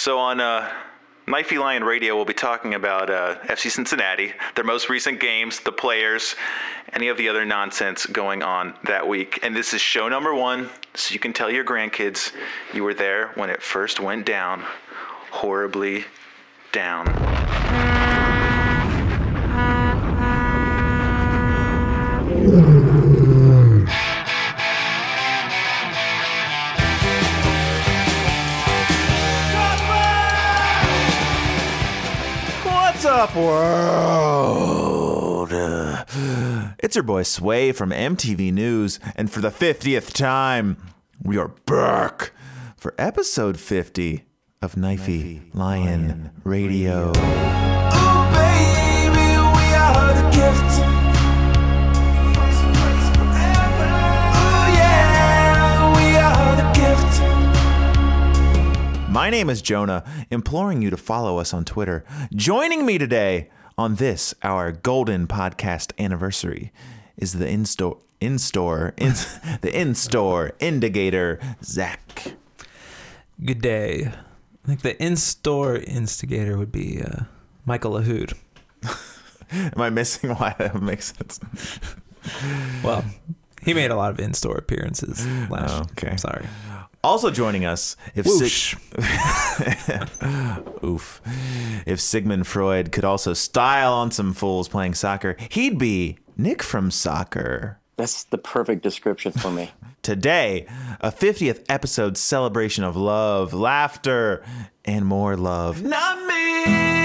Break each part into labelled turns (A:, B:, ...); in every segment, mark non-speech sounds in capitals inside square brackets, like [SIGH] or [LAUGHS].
A: So on uh, Knifey Lion Radio, we'll be talking about uh, FC Cincinnati, their most recent games, the players, any of the other nonsense going on that week. And this is show number one, so you can tell your grandkids you were there when it first went down, horribly down.
B: Up, world? It's your boy Sway from MTV News, and for the 50th time, we are back for episode 50 of Knifey Lion, Radio. My name is Jonah, imploring you to follow us on Twitter. Joining me today on this, our golden podcast anniversary, is the in-store, in-store, in, [LAUGHS] the in-store indicator, Zach.
C: Good day. I think the in-store instigator would be uh, Michael Lahoud. [LAUGHS]
B: Am I missing why that makes sense?
C: Well, he made a lot of in-store appearances last.
B: Oh, okay.
C: Sorry.
B: Also joining us, if
C: Whoosh. [LAUGHS]
B: Oof. If Sigmund Freud could also style on some fools playing soccer, he'd be Nick from Soccer.
D: That's the perfect description for me. [LAUGHS]
B: Today, a 50th episode celebration of love, laughter, and more love.
E: Not me,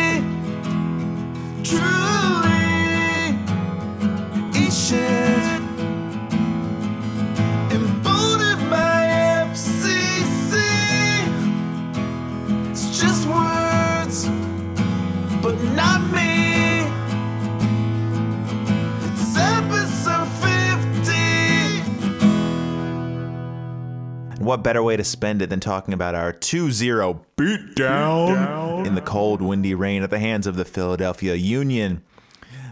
B: What better way to spend it than talking about our 2 0 beatdown in the cold, windy rain at the hands of the Philadelphia Union?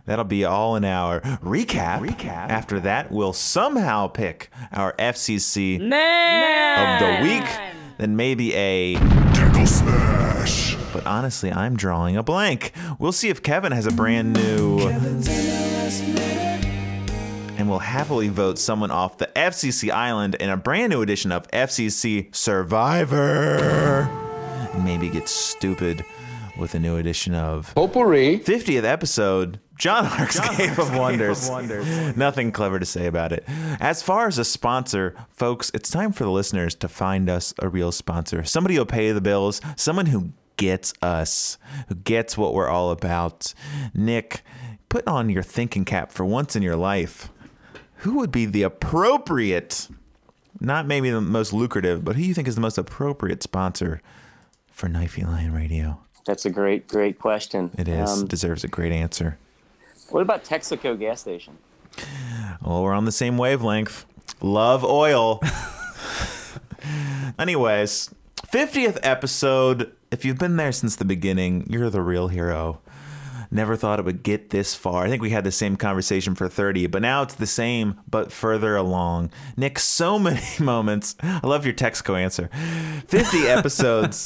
B: That'll be all in our recap. Recap. After that, we'll somehow pick our FCC Man. of the week. Then maybe a tickle smash. But honestly, I'm drawing a blank. We'll see if Kevin has a brand new. And we'll happily vote someone off the FCC island in a brand new edition of FCC Survivor. Maybe get stupid with a new edition of
F: Potpourri.
B: 50th episode, John Ark's Cave of Wonders. Nothing clever to say about it. As far as a sponsor, folks, it's time for the listeners to find us a real sponsor. Somebody who'll pay the bills, someone who gets us, who gets what we're all about. Nick, put on your thinking cap for once in your life. Who would be the appropriate, not maybe the most lucrative, but who you think is the most appropriate sponsor for Knifey Lion Radio?
D: That's a great, great question.
B: It is.
D: Um,
B: Deserves a great answer.
D: what about Texaco gas station?
B: Well, we're on the same wavelength. Love oil. [LAUGHS] Anyways, 50th episode. If you've been there since the beginning, you're the real hero. Never thought it would get this far. I think we had the same conversation for 30, but now it's the same, but further along. Nick, so [LAUGHS] many moments. I love your Texco answer. 50 [LAUGHS] episodes.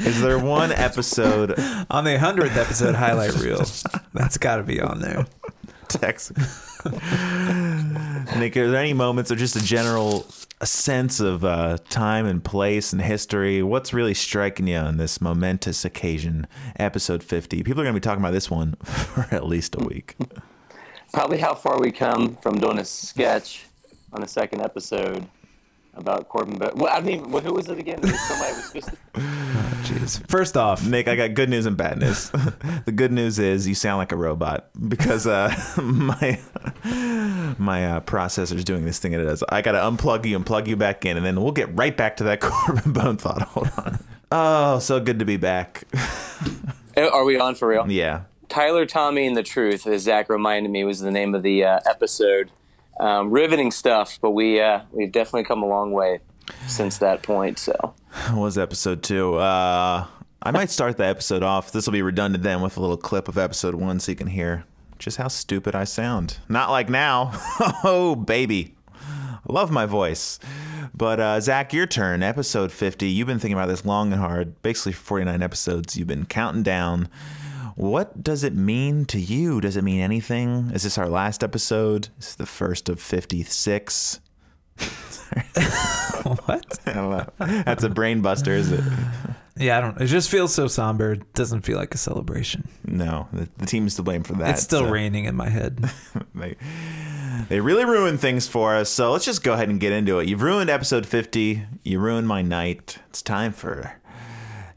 B: Is there one episode
C: On the 100th episode highlight reel. That's got to be on there.
B: text. Nick, are there any moments or just a general a sense of uh, time and place and history? What's really striking you on this momentous occasion, episode 50? People are going to be talking about this one [LAUGHS] for at least a week.
D: Probably how far we come from doing a sketch on the second episode about Corben. But well, I mean, who was it again? Somebody was supposed to.
C: Jeez. First off,
B: Nick, I got good news and bad news. [LAUGHS] the good news is you sound like a robot because uh, [LAUGHS] my my uh, processor's doing this thing it does. I got to unplug you and plug you back in, and then we'll get right back to that [LAUGHS] Corben Bone thought. Hold on. Oh, so good to be back.
D: Oh, Are we on for real?
B: yeah.
D: Tyler, Tommy, and the Truth, as Zach reminded me, was the name of the uh, episode. Um, riveting stuff, but we uh, we've definitely come a long way since that point. So
B: was episode two? Uh, I might start the episode off. This will be redundant then with a little clip of episode one so you can hear just how stupid I sound. Not like now. [LAUGHS] oh, baby. Love my voice. But uh, Zach, your turn. Episode 50. You've been thinking about this long and hard. Basically, for 49 episodes, you've been counting down. What does it mean to you? Does it mean anything? Is this our last episode? Is the first of 56? [LAUGHS]
C: what? [LAUGHS]
B: I don't know. That's a brain buster, is it?
C: Yeah, I don't. It just feels so somber. It doesn't feel like a celebration.
B: No, the, the team's to blame for that.
C: it's still
B: so
C: raining in my head. [LAUGHS]
B: They, they really ruined things for us. So let's just go ahead and get into it. You've ruined episode 50. You ruined my night. It's time for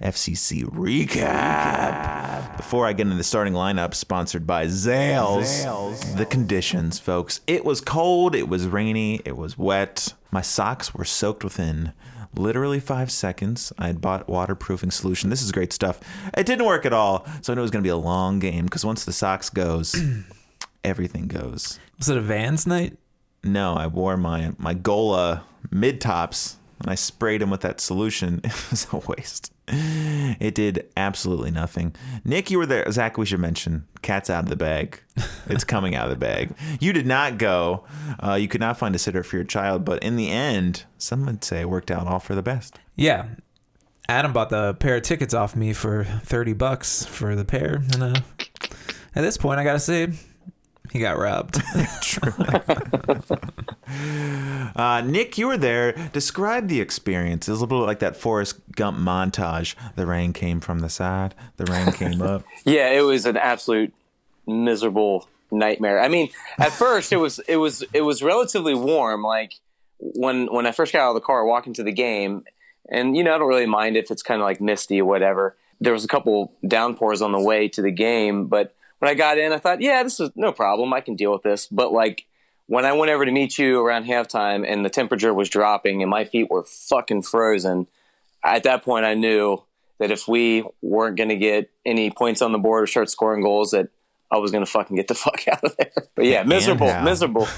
B: FCC recap. Before I get into the starting lineup, sponsored by Zales. The conditions, folks. It was cold. It was rainy. It was wet. My socks were soaked within literally five seconds. I had bought waterproofing solution. This is great stuff. It didn't work at all, so I knew it was going to be a long game because once the socks goes, [CLEARS THROAT] everything goes.
C: Was it a Vans night?
B: No, I wore my my Gola mid tops and I sprayed them with that solution. [LAUGHS] It was a waste. [LAUGHS] It did absolutely nothing. Nick, you were there. Zach, we should mention cat's out of the bag. It's coming out of the bag. You did not go. Uh, you could not find a sitter for your child, but in the end, some would say it worked out all for the best.
C: Yeah. Adam bought the pair of tickets off me for 30 bucks for the pair. And uh, at this point, I got to say, he got robbed. [LAUGHS] [LAUGHS]
B: Uh, Nick, you were there. Describe the experience. It was a little bit like that Forrest Gump montage. The rain came from the side. The rain came up. [LAUGHS]
D: Yeah, it was an absolute miserable nightmare. I mean, at first it was it was it was relatively warm. Like when when I first got out of the car, walking to the game, and you know I don't really mind if it's kind of like misty or whatever. There was a couple downpours on the way to the game, but when I got in, I thought, yeah, this is no problem. I can deal with this. But like when I went over to meet you around halftime, and the temperature was dropping, and my feet were fucking frozen. At that point, I knew that if we weren't going to get any points on the board or start scoring goals, that I was going to fucking get the [LAUGHS] fuck out of there. But yeah, miserable, miserable. [LAUGHS]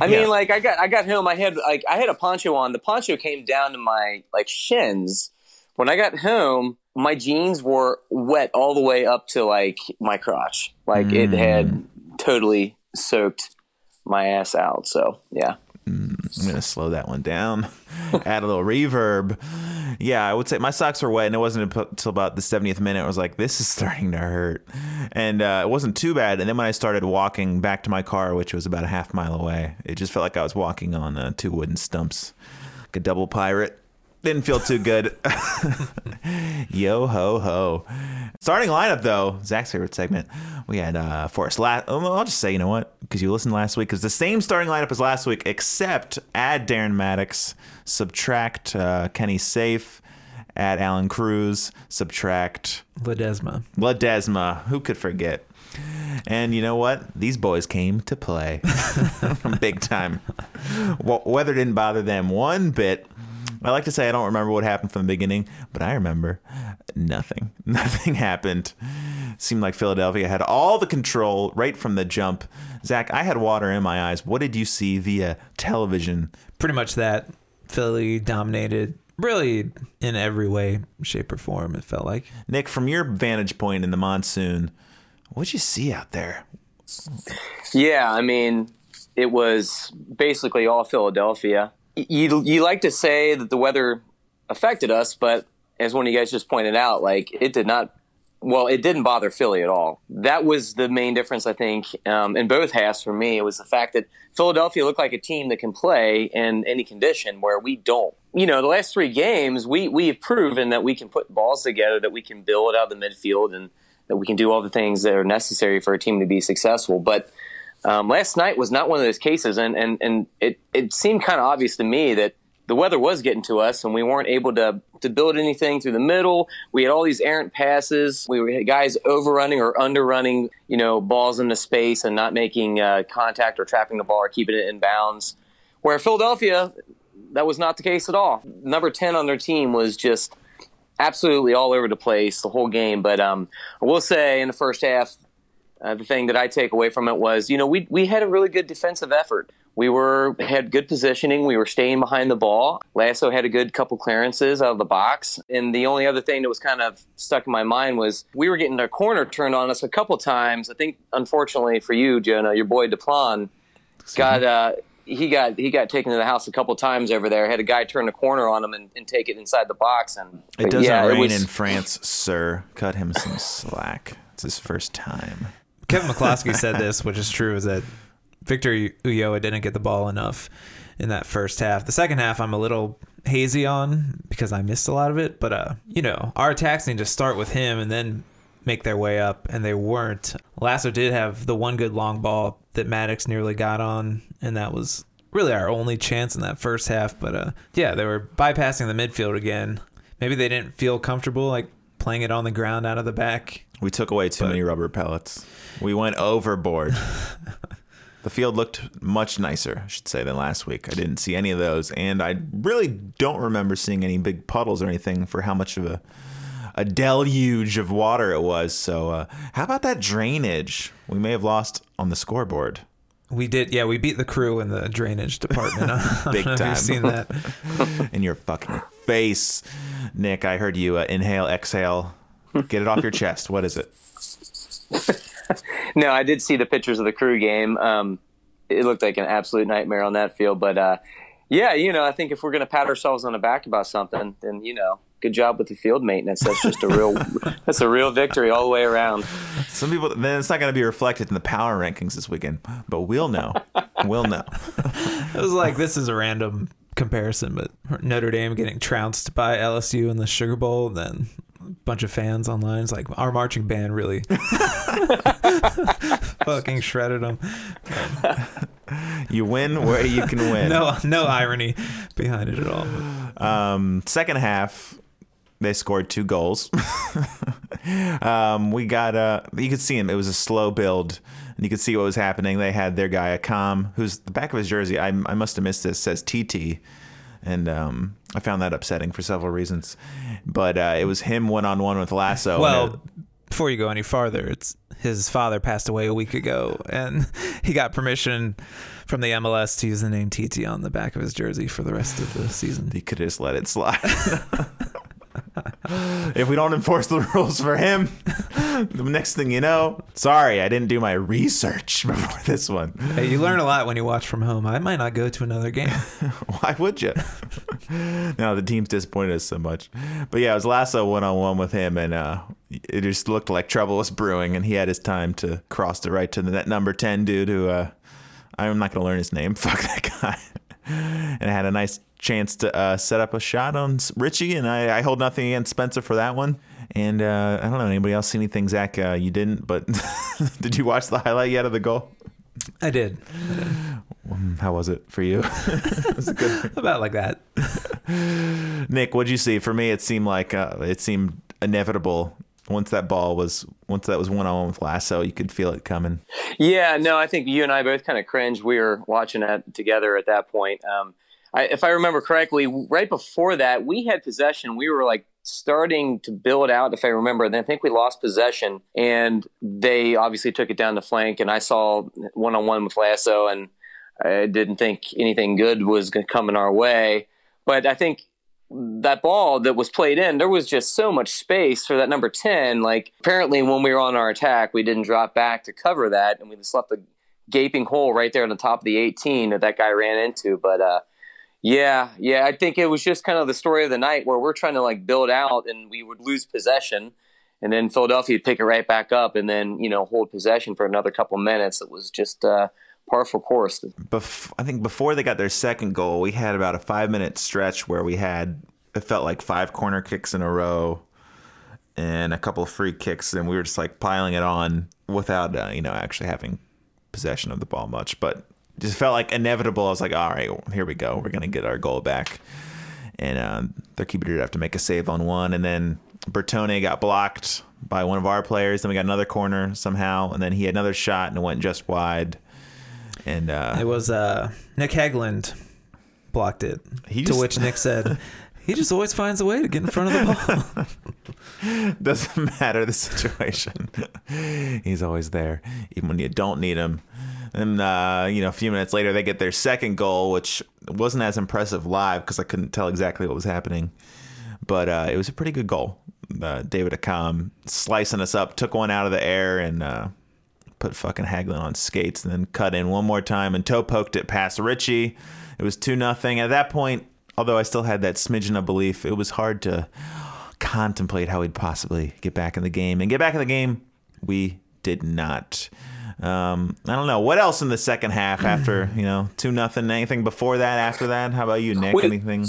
D: I
B: Yeah.
D: mean, like I got I got home. I had like I had a poncho on. The poncho came down to my like shins. When I got home, my jeans were wet all the way up to like my crotch. Like it had totally soaked my ass out. So yeah.
B: I'm gonna slow that one down, [LAUGHS] add a little reverb. Yeah, I would say my socks were wet, and it wasn't until about the 70th minute. I was like, "This is [LAUGHS] starting to hurt," and uh, it wasn't too bad. And then when I started walking back to my car, which was about a half mile away, it just felt like I was walking on uh, two wooden stumps, like a double pirate. Didn't feel too good. [LAUGHS] Yo ho ho. Starting lineup though, Zach's favorite segment. We had uh Forrest. last. oh, I'll just say, you know what? Because you listened last week, because the same starting lineup as last week, except add Darren Mattocks, subtract uh, Kenny Saief, add Alan Cruz, subtract
C: Ledesma.
B: Ledesma. Who could forget? And you know what? These boys came to play [LAUGHS] big time. Weather didn't bother them one bit. I like to say I don't remember what happened from the beginning, but I remember nothing. [LAUGHS] Nothing happened. Seemed like Philadelphia had all the control right from the jump. Zach, I had water in my eyes. What did you see via television?
C: Pretty much that. Philly dominated really in every way, shape, or form, it felt like.
B: Nick, from your vantage point in the monsoon, what'd you see out there?
D: Yeah, I mean, it was basically all Philadelphia. You you like to say that the weather affected us, but as one of you guys just pointed out, like it did not. Well, it didn't bother Philly at all. That was the main difference, I think, um, in both halves for me. It was the fact that Philadelphia looked like a team that can play in any condition, where we don't. You know, the last three games, we we've proven that we can put balls together, that we can build out the midfield, and that we can do all the things that are necessary for a team to be successful. But um, last night was not one of those cases, and and and it it seemed kind of obvious to me that the weather was getting to us, and we weren't able to to build anything through the middle. We had all these errant passes. We had guys overrunning or underrunning, you know, balls into space and not making uh, contact or trapping the ball or keeping it in bounds. Where Philadelphia, that was not the case at all. Number ten on their team was just absolutely all over the place the whole game. But um, I will say in the first half, uh, the thing that I take away from it was, you know, we we had a really good defensive effort. We were had good positioning. We were staying behind the ball. Lasso had a good couple clearances out of the box. And the only other thing that was kind of stuck in my mind was we were getting a corner turned on us a couple times. I think, unfortunately for you, Jonah, your boy Deplagne got uh, he got he got taken to the house a couple times over there. Had a guy turn the corner on him and, and take it inside the box. And
B: It doesn't
D: yeah,
B: rain
D: it was,
B: in France, sir. Cut him some slack. It's his first time.
C: Kevin McCloskey said [LAUGHS] this, which is true, is that Victor Ulloa didn't get the ball enough in that first half. The second half, I'm a little hazy on because I missed a lot of it. But uh, you know, our attacks need to start with him and then make their way up, and they weren't. Lasso did have the one good long ball that Mattocks nearly got on, and that was really our only chance in that first half. But uh, yeah, they were bypassing the midfield again. Maybe they didn't feel comfortable like playing it on the ground out of the back.
B: We took away too many rubber pellets. We went overboard. [LAUGHS] the field looked much nicer, I should say, than last week. I didn't see any of those, and I really don't remember seeing any big puddles or anything for how much of a a deluge of water it was. So, uh, how about that drainage? We may have lost on the scoreboard.
C: We did, yeah. We beat the crew in the drainage department. [LAUGHS] [LAUGHS]
B: Big time.
C: You've seen that?
B: in your fucking face. Nick, I heard you uh, inhale, exhale. Get it off your chest. What is it?
D: No, I did see the pictures of the crew game. Um, it looked like an absolute nightmare on that field. But uh, yeah, you know, I think if we're going to pat ourselves on the back about something, then you know, good job with the field maintenance. That's just a real, [LAUGHS] that's a real victory all the way around.
B: Some people, then it's not going to be reflected in the power rankings this weekend, but we'll know. We'll know. [LAUGHS]
C: It was like this is a random comparison, but Notre Dame getting trounced by LSU in the Sugar Bowl, then a bunch of fans online. It's like our marching band really [LAUGHS] fucking shredded them.
B: You win where you can win.
C: No, no irony behind it at all.
B: Um, second half, they scored two goals. [LAUGHS] um, we got uh, you could see him. It was a slow build, and you could see what was happening. They had their guy Accam, who's the back of his jersey. I, I must have missed this. Says TT, and um, I found that upsetting for several reasons. But uh, it was him one on one with Lasso.
C: Well,
B: it-
C: before you go any farther, it's his father passed away a week ago, and [LAUGHS] he got permission from the MLS to use the name TT on the back of his jersey for the rest of the season.
B: he could have just let it slide. [LAUGHS] [LAUGHS] if we don't enforce the [LAUGHS] rules for him, the next thing you know, sorry, I didn't do my research [LAUGHS] before this one.
C: Hey, you learn a lot when you watch from home. I might not go to another game. [LAUGHS]
B: Why would you? no, the team's disappointed us so much. But yeah, it was Lasso one on one with him, and uh, it just looked like trouble was brewing, and he had his time to cross the right to the net number 10 dude who uh, I'm not going to learn his name. Fuck that guy. [LAUGHS] and I had a nice chance to uh, set up a shot on Richey, and I, I hold nothing against Spencer for that one. And uh, I don't know, anybody else see anything, Zach? Uh, you didn't, but [LAUGHS] did you watch the highlight yet of the goal?
C: I did [LAUGHS]
B: How was it for you? was it good?
C: about like that.
B: Nick, what'd you see? For me, it seemed like uh, it seemed inevitable. Once that ball was, once that was one on one with Lasso, you could feel it coming.
D: Yeah, no, I think you and I both kind of cringed. We were watching that together at that point. Um, I, if I remember correctly, right before that, we had possession. We were like starting to build out, if I remember. And I think we lost possession, and they obviously took it down the flank. And I saw one on one with Lasso, and I didn't think anything good was in our way. But I think that ball that was played in, there was just so much space for that number 10. Like, apparently, when we were on our attack, we didn't drop back to cover that, and we just left a gaping hole right there on the top of the 18 that that guy ran into. But, uh, yeah, yeah, I think it was just kind of the story of the night where we're trying to like build out and we would lose possession. And then Philadelphia would pick it right back up and then, you know, hold possession for another couple minutes. It was just uh, par for course.
B: Bef- I think before they got their second goal, we had about a five minute stretch where we had it felt like five corner kicks in a row and a couple of free kicks, and we were just like piling it on without uh, you know actually having possession of the ball much, but just felt like inevitable. I was like, all right, here we go, we're gonna get our goal back, and uh, their keeper did have to make a save on one, and then Bertone got blocked by one of our players. Then we got another corner somehow, and then he had another shot and it went just wide. And uh,
C: It was uh, Nick Hagglund blocked it.
B: He
C: to
B: just-
C: which Nick said, [LAUGHS] "He just always finds a way to get in front of the ball." [LAUGHS]
B: doesn't matter the situation. [LAUGHS] He's always there, even when you don't need him. And uh, you know, a few minutes later, they get their second goal, which wasn't as impressive live because I couldn't tell exactly what was happening. But uh, it was a pretty good goal. Uh, David Accam slicing us up, took one out of the air, and uh, put fucking Hagglund on skates and then cut in one more time and toe poked it past Richey. It was 2 nothing. At that point, although I still had that smidgen of belief, it was hard to contemplate how we'd possibly get back in the game. And get back in the game, we did not. Um, I don't know what else in the second half after [CLEARS THROAT] you know two nothing. Anything before that? After that? How about you, Nick?
D: Wait,
B: Anything?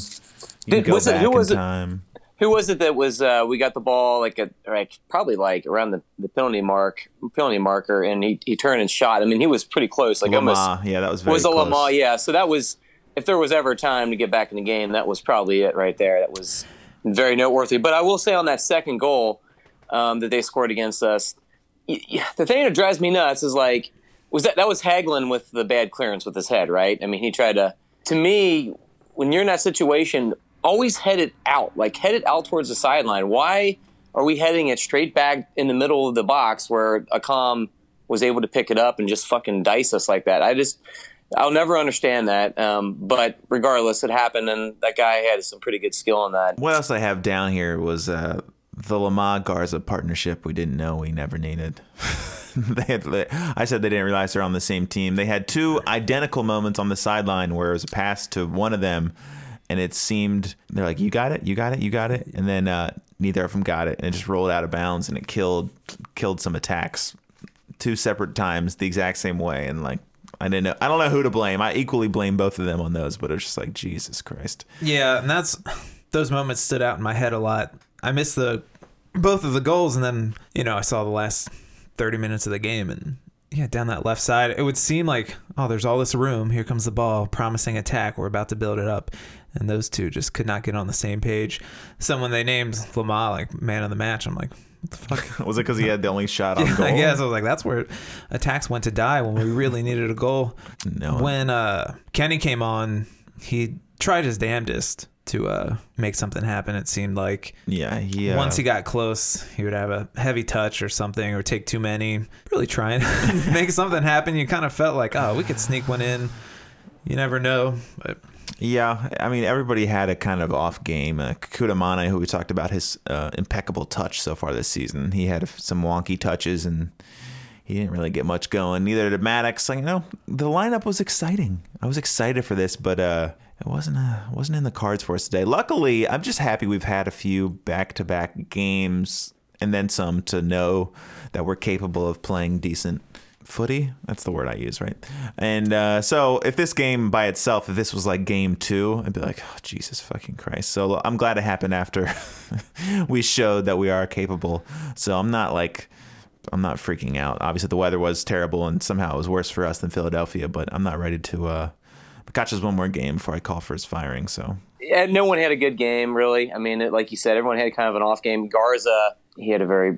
B: You
D: did-
B: go
D: was it-
B: back
D: was
B: in
D: it-
B: time.
D: Who was it that was? Uh, we got the ball like a like probably like around the, the penalty mark, penalty marker, and he, he turned and shot. I mean, he was pretty close. Like almost
B: Lamah. Yeah, that was very
D: was a
B: close.
D: Lamah, yeah. So that was if there was ever a time to get back in the game, that was probably it right there. That was very noteworthy. But I will say on that second goal um, that they scored against us, y- y- the thing that drives me nuts is like was that that was Hagglund with the bad clearance with his head, right? I mean, he tried to. To me, when you're in that situation, always head it out, like head it out towards the sideline. Why are we heading it straight back in the middle of the box where Accam was able to pick it up and just fucking dice us like that? I just, I'll never understand that. Um, but regardless, it happened, and that guy had some pretty good skill on that.
B: What else I have down here was uh, the Lamah Garza partnership we didn't know we never needed. [LAUGHS] they had, I said they didn't realize they're on the same team. They had two identical moments on the sideline where it was a pass to one of them, and it seemed they're like, "You got it, you got it, you got it," and then uh, neither of them got it, and it just rolled out of bounds, and it killed killed some attacks two separate times the exact same way, and like. I didn't know. I don't know who to blame. I equally blame both of them on those, but it's just like Jesus Christ.
C: Yeah, and that's those moments stood out in my head a lot. I missed the both of the goals, and then you know I saw the last thirty minutes of the game, and yeah, down that left side, it would seem like oh, there's all this room. Here comes the ball, promising attack. We're about to build it up, and those two just could not get on the same page. Someone they named Lamah like man of the match. I'm like, what the fuck? [LAUGHS]
B: Was it because he had the only shot on [LAUGHS] goal?
C: I guess I was like, that's where attacks went to die when we really needed a goal.
B: No.
C: When uh, Kenny came on, he tried his damnedest to uh, make something happen. It seemed like
B: Yeah, he. Uh,
C: once he got close, he would have a heavy touch or something, or take too many. Really trying to [LAUGHS] make something happen. You kind of felt like, oh, we could sneak one in. You never know, but
B: Yeah, I mean, everybody had a kind of off game. Uh, Kekuta Manneh, who we talked about his uh, impeccable touch so far this season, he had some wonky touches and he didn't really get much going. Neither did Mattocks. Like, you know, the lineup was exciting. I was excited for this, but uh, it wasn't uh, wasn't in the cards for us today. Luckily, I'm just happy we've had a few back to back games and then some to know that we're capable of playing decent footy. That's the word I use, right? And uh, so if this game by itself, if this was like game two, I'd be like, oh, Jesus fucking Christ. So I'm glad it happened after [LAUGHS] we showed that we are capable. So I'm not like, I'm not freaking out. Obviously, the weather was terrible and somehow it was worse for us than Philadelphia, but I'm not ready to. Uh, Catch us one more game before I call for his firing. So
D: Yeah, no one had a good game, really. I mean, like you said, everyone had kind of an off game. Garza, he had a very,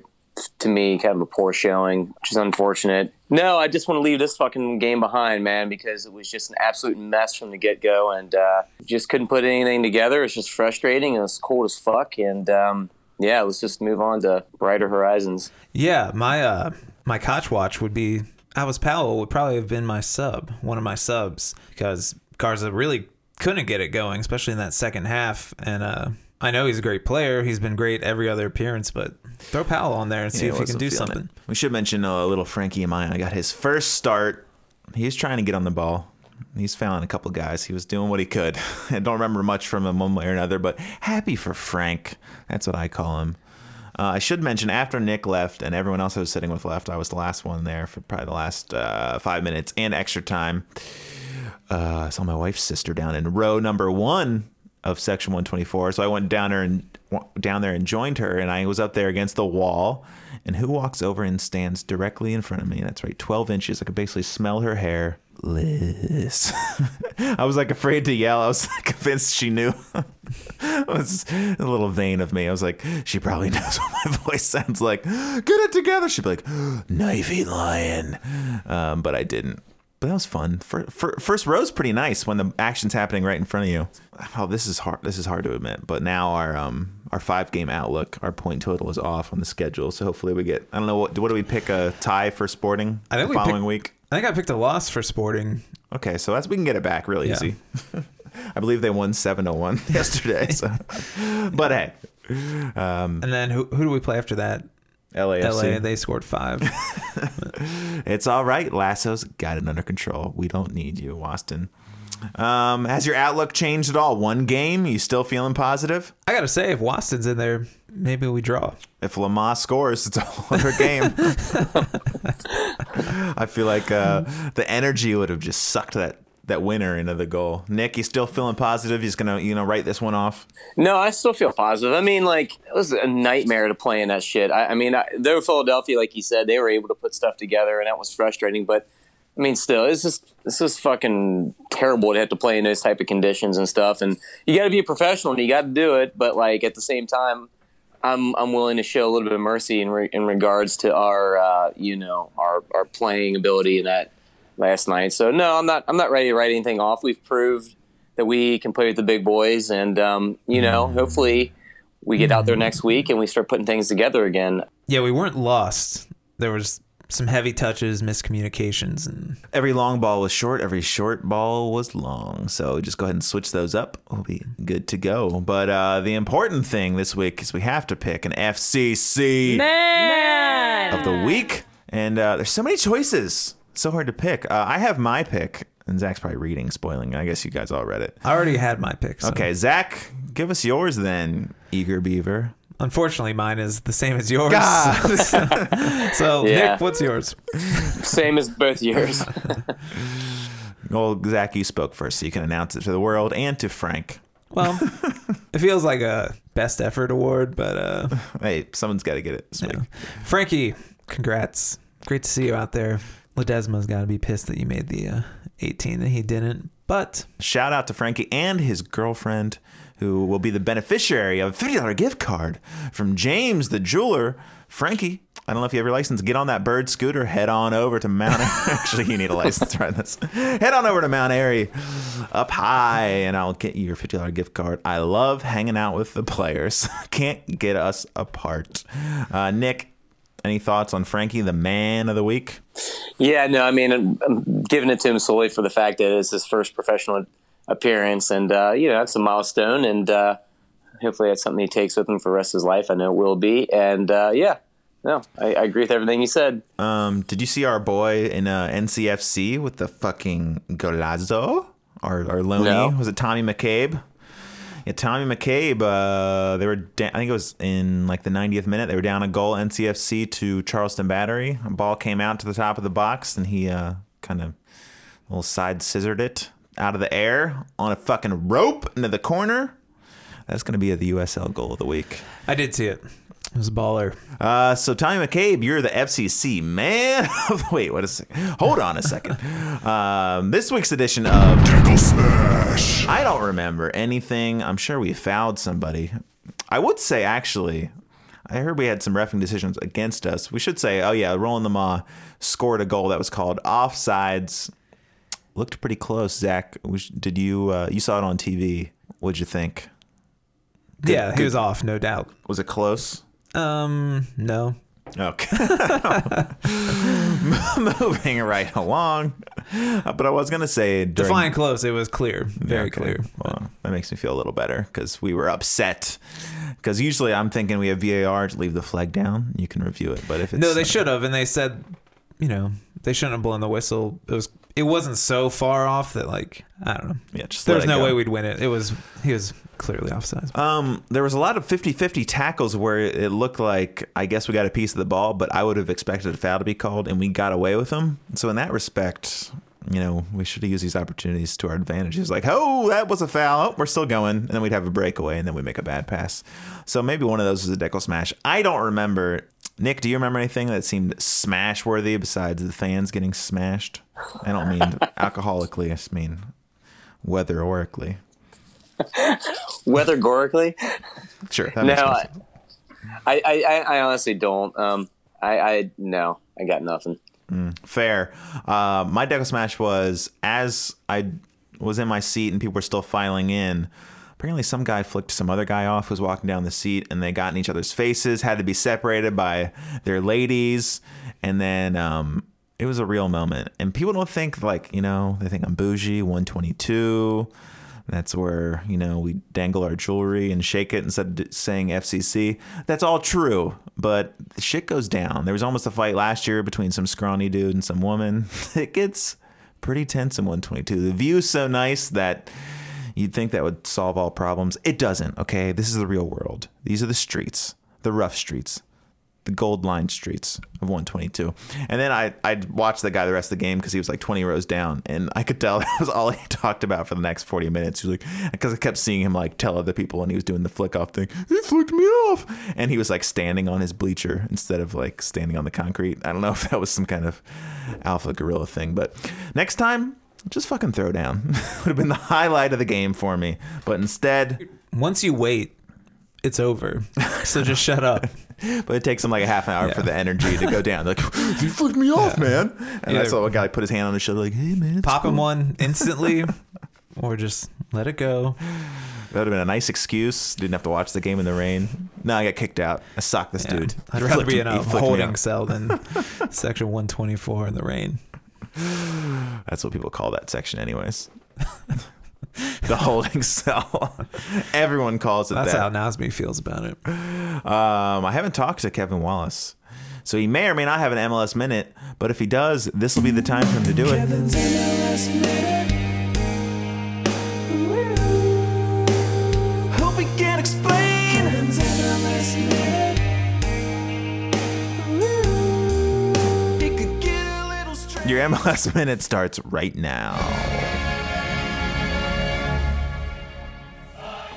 D: to me, kind of a poor showing, which is unfortunate. No, I just want to leave this fucking game behind, man, because it was just an absolute mess from the get go, and uh, just couldn't put anything together. It's just frustrating. It was cold as fuck, and um, yeah, let's just move on to brighter horizons.
C: Yeah, my uh my Koch watch would be Alvas Powell would probably have been my sub, one of my subs, because Garza really couldn't get it going, especially in that second half. And uh I know he's a great player. He's been great every other appearance, but throw Powell on there and see
B: Yeah,
C: if he can do something.
B: it. We should mention uh, a little Frankie Amaya. I got his first start. He was trying to get on the ball. He's fouling a couple guys. He was doing what he could. [LAUGHS] I don't remember much from him one way or another, but happy for Frank. That's what I call him. Uh, I should mention after Nick left and everyone else I was sitting with left, I was the last one there for probably the last uh, five minutes and extra time. Uh, I saw my wife's sister down in row number one of section 124. So I went down there and down there and joined her, and I was up there against the wall. And who walks over and stands directly in front of me? That's right, 12 inches. I could basically smell her hair. Liz. [LAUGHS] I was like afraid to yell. I was [LAUGHS] convinced she knew. [LAUGHS] it was a little vain of me. I was like, she probably knows what my voice sounds like. Get it together. She'd be like, knifey lion. Um, but I didn't. But that was fun. Fir- fir- First row's pretty nice when the action's happening right in front of you. Oh, this is hard. This is hard to admit. But now our um our five game outlook, our point total is off on the schedule. So hopefully we get. I don't know what. What do we pick a tie for Sporting?
C: I think
B: the
C: we
B: following
C: pick-
B: week.
C: I think I picked a loss for Sporting.
B: Okay, so that's we can get it back real
C: Yeah.
B: easy. [LAUGHS] I believe they won seven to one [LAUGHS] yesterday. So, but hey,
C: And then who who do we play after that?
B: LAFC.
C: LA, they scored five. [LAUGHS]
B: It's all right. Lasso's got it under control. We don't need you, Waston. Um, has your outlook changed at all? One game, you still feeling positive?
C: I gotta say, if Waston's in there, maybe we draw.
B: If Lamah scores, it's a whole other game. [LAUGHS] [LAUGHS] I feel like uh, the energy would have just sucked that that winner into the goal. Nick, you still feeling positive? He's gonna you know write this one off.
D: No, I still feel positive. I mean, like it was a nightmare to play in that shit. I, I mean, I, they were Philadelphia, like you said, they were able to put stuff together, and that was frustrating. But I mean, still, it's just this is fucking terrible to have to play in those type of conditions and stuff. And you got to be a professional, and you got to do it. But like at the same time, I'm I'm willing to show a little bit of mercy in re, in regards to our uh, you know our our playing ability in that last night. So no, I'm not I'm not ready to write anything off. We've proved that we can play with the big boys, and um, you know, hopefully we get out there next week and we start putting things together again.
C: Yeah, we weren't lost. There was some heavy touches, miscommunications, and
B: Every long ball was short. Every short ball was long. So just go ahead and switch those up. We'll be good to go. But uh, the important thing this week is we have to pick an FCC man of the week. And uh, there's so many choices. So hard to pick. Uh, I have my pick. And Zach's probably reading, spoiling. I guess you guys all read it.
C: I already had my pick. So.
B: Okay, Zach, give us yours then, Eager Beaver.
C: Unfortunately, mine is the same as yours.
B: God. [LAUGHS]
C: So,
D: Yeah.
C: Nick, what's yours?
D: Same as both yours. [LAUGHS]
B: well, Zach, you spoke first, so you can announce it to the world and to Frank.
C: Well, [LAUGHS] it feels like a best effort award, but uh,
B: Hey, someone's got to get it this week.
C: yeah. Frankie, congrats. Great to see you out there. Ledesma's got to be pissed that you made the uh, 18 that he didn't. But
B: Shout out to Frankie and his girlfriend, who will be the beneficiary of a $50 gift card from James the jeweler. Frankie, I don't know if you have your license. Get on that bird scooter, head on over to Mount [LAUGHS] Actually, you need a license to ride this. Head on over to Mount Airy up high, and I'll get you your $50 gift card. I love hanging out with the players. [LAUGHS] Can't get us apart. Uh, Nick, any thoughts on Frankie, the man of the week?
D: Yeah, no, I mean, I'm, I'm giving it to him solely for the fact that it's his first professional appearance, and uh, you know, that's a milestone, and uh, hopefully that's something he takes with him for the rest of his life. I know it will be, and uh, yeah, no, I, I agree with everything you said.
B: Um, did you see our boy in uh, NCFC with the fucking golazo? Our our
D: No.
B: was it Tommy McCabe? Yeah, Tommy McCabe. Uh, they were. Da- I think it was in like the 90th minute. They were down a goal NCFC to Charleston Battery. A ball came out to the top of the box, and he uh, kind of little side scissored it out of the air on a fucking rope into the corner. That's gonna be the USL goal of the week.
C: I did see it. It was a baller.
B: Uh, so Tommy McCabe, you're the FCC man. [LAUGHS] Wait, what a second. Hold on a second. Um, this week's edition of I don't remember anything. I'm sure we fouled somebody. I would say actually, I heard we had some refing decisions against us. We should say, oh yeah, Roland Lamah scored a goal that was called offsides. Looked pretty close. Zach, did you uh, you saw it on TV? What'd you think?
C: yeah, he
B: good.
C: was off, no doubt.
B: Was it close?
C: Um, no.
B: Okay. [LAUGHS] Moving right along. Uh, But I was going to say during,
C: Define close. It was clear, very
B: Okay.
C: clear.
B: Well, that makes me feel a little better because we were upset. Because usually I'm thinking we have VAR to leave the flag down. You can review it, but if it's
C: No, they should have, and they said, you know, they shouldn't have blown the whistle. It was, it wasn't so far off that like I don't know.
B: yeah, just
C: There's no
B: go.
C: way we'd win it. It was he was clearly offside.
B: Um, there was a lot of 50-50 tackles where it looked like I guess we got a piece of the ball, but I would have expected a foul to be called, and we got away with them. So in that respect, you know, we should used these opportunities to our advantage. It's like, oh, that was a foul. Oh, we're still going, and then we'd have a breakaway, and then we'd make a bad pass. So maybe one of those was a deckle smash. I don't remember. Nick, do you remember anything that seemed smash worthy besides the fans getting smashed? I don't mean [LAUGHS] alcoholically. I just mean weatherorically. [LAUGHS]
D: Weathergorically,
B: Sure. That
D: no,
B: makes
D: I. I, I, I honestly don't. Um, I, I no, I got nothing.
B: Fair. Uh, my of smash was as I was in my seat and people were still filing in. Apparently, some guy flicked some other guy off who was walking down the seat, and they got in each other's faces. Had to be separated by their ladies, and then um, it was a real moment. And people don't think like you know they think I'm bougie, 122. That's where, you know, we dangle our jewelry and shake it instead of saying FCC. That's all true, but shit goes down. There was almost a fight last year between some scrawny dude and some woman. [LAUGHS] It gets pretty tense in 122. The view's so nice that you'd think that would solve all problems. It doesn't, okay? This is the real world. These are the streets, the rough streets the gold line streets of 122. And then I I watched the guy the rest of the game because he was like 20 rows down, and I could tell [LAUGHS] that was all he talked about for the next 40 minutes. He was like, because I kept seeing him like tell other people, and he was doing the flick off thing. He flicked me off, and he was like standing on his bleacher instead of like standing on the concrete. I don't know [LAUGHS] if that was some kind of alpha gorilla thing, but next time. Just fucking throw down. [LAUGHS] Would have been the highlight of the game for me. But instead,
C: Once you wait, it's over. So just shut up. [LAUGHS]
B: But it takes him like a half an hour
C: Yeah.
B: for the energy to go [LAUGHS] down. They're Like, you flicked me off, man. And I saw a guy put his hand on his shoulder, like, hey, man.
C: Pop him one instantly, [LAUGHS] or just let it go.
B: That would have been a nice excuse. Didn't have to watch the game in the rain. No, I got kicked out. I socked this
C: Yeah.
B: dude.
C: I'd rather be in a holding cell than section 124 in the rain.
B: That's what people call that section, anyways. [LAUGHS] the holding cell. Everyone calls it
C: That's
B: that.
C: how Nasby feels about it.
B: Um, I haven't talked to Kevin Wallace. So he may or may not have an MLS minute, but if he does, this will be the time for him to do it.
E: Kevin's MLS minute. Hope he can explain. Kevin's MLS minute. He could get a little strange.
B: Your MLS minute starts right now.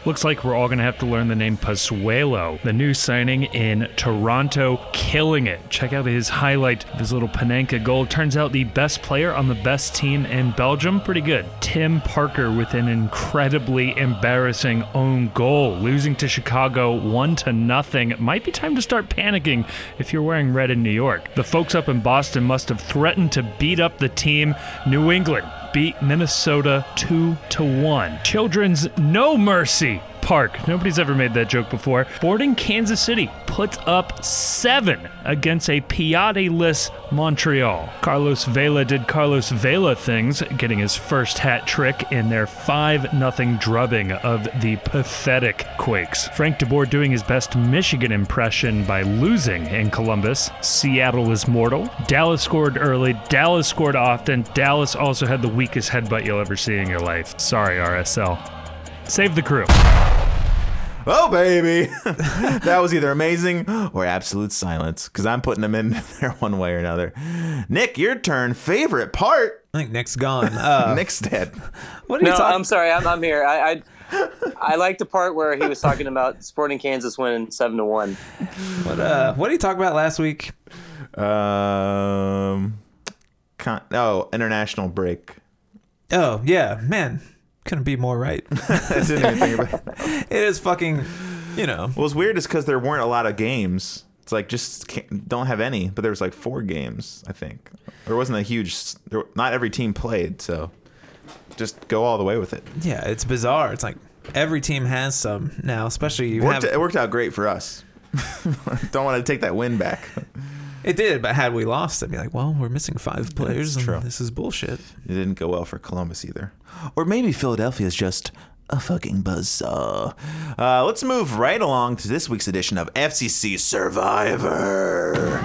F: Looks like we're all going to have to learn the name Pozuelo, the new signing in Toronto, killing it. Check out his highlight of his little Panenka goal. Turns out the best player on the best team in Belgium. Pretty good. Tim Parker with an incredibly embarrassing own goal, losing to Chicago 1 to nothing. Might be time to start panicking if you're wearing red in New York. The folks up in Boston must have threatened to beat up the team. New England beat Minnesota 2 to 1. Children's No Mercy Park. Nobody's ever made that joke before. Sporting Kansas City puts up 7 against a Piatti-less Montreal. Carlos Vela did Carlos Vela things, getting his first hat trick in their 5 0 drubbing of the pathetic Quakes. Frank DeBoer doing his best Michigan impression by losing in Columbus. Seattle is mortal. Dallas scored early. Dallas scored often. Dallas also had the weakest headbutt you'll ever see in your life. Sorry, RSL. Save the crew.
B: Oh, baby. [LAUGHS] that was either amazing or absolute silence because I'm putting them in [LAUGHS] there one way or another. Nick, your turn. Favorite part?
C: I think Nick's gone. Uh, [LAUGHS]
B: Nick's dead.
C: what are you
D: No,
C: talking?
D: I'm sorry. I'm, I'm here. I, I I like the part where he was talking about Sporting Kansas winning seven to one.
C: What, uh, what did he talk about last week?
B: Um, con- oh, international break.
C: Oh yeah, man, couldn't be more right.
B: I didn't even think about [LAUGHS]
C: it is fucking, you know.
B: What was weird is because there weren't a lot of games. It's like just can't, don't have any, but there was like four games, I think. There wasn't a huge. There, not every team played, so just go all the way with it.
C: Yeah, it's bizarre. It's like every team has some now, especially you
B: Worked,
C: have.
B: it worked out great for us. [LAUGHS] don't want to take that win back.
C: It did, but had we lost, I'd be like, well, we're missing five players.
B: That's
C: and
B: true.
C: This is bullshit.
B: It didn't go well for Columbus either. Or maybe Philadelphia is just a fucking buzzsaw. Uh, let's move right along to this week's edition of FCC Survivor.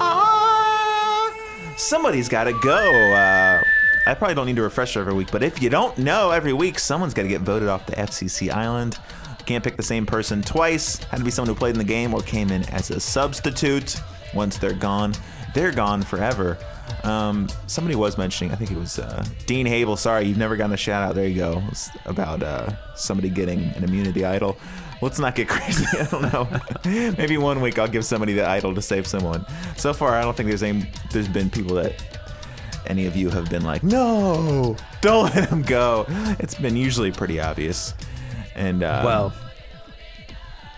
B: Ah, somebody's got to go. Uh, I probably don't need to refresh every week, but if you don't know, every week someone's got to get voted off the FCC island. Can't pick the same person twice. Had to be someone who played in the game or came in as a substitute. Once they're gone, they're gone forever. Um, somebody was mentioning, I think it was uh, Dean Hable. Sorry, you've never gotten a shout out. There you go. It's about uh, somebody getting an immunity idol. Let's not get [LAUGHS] crazy. I don't know. [LAUGHS] Maybe one week I'll give somebody the idol to save someone. So far, I don't think there's any. There's been people that any of you have been like, no, don't let him go. It's been usually pretty obvious. And uh,
C: well,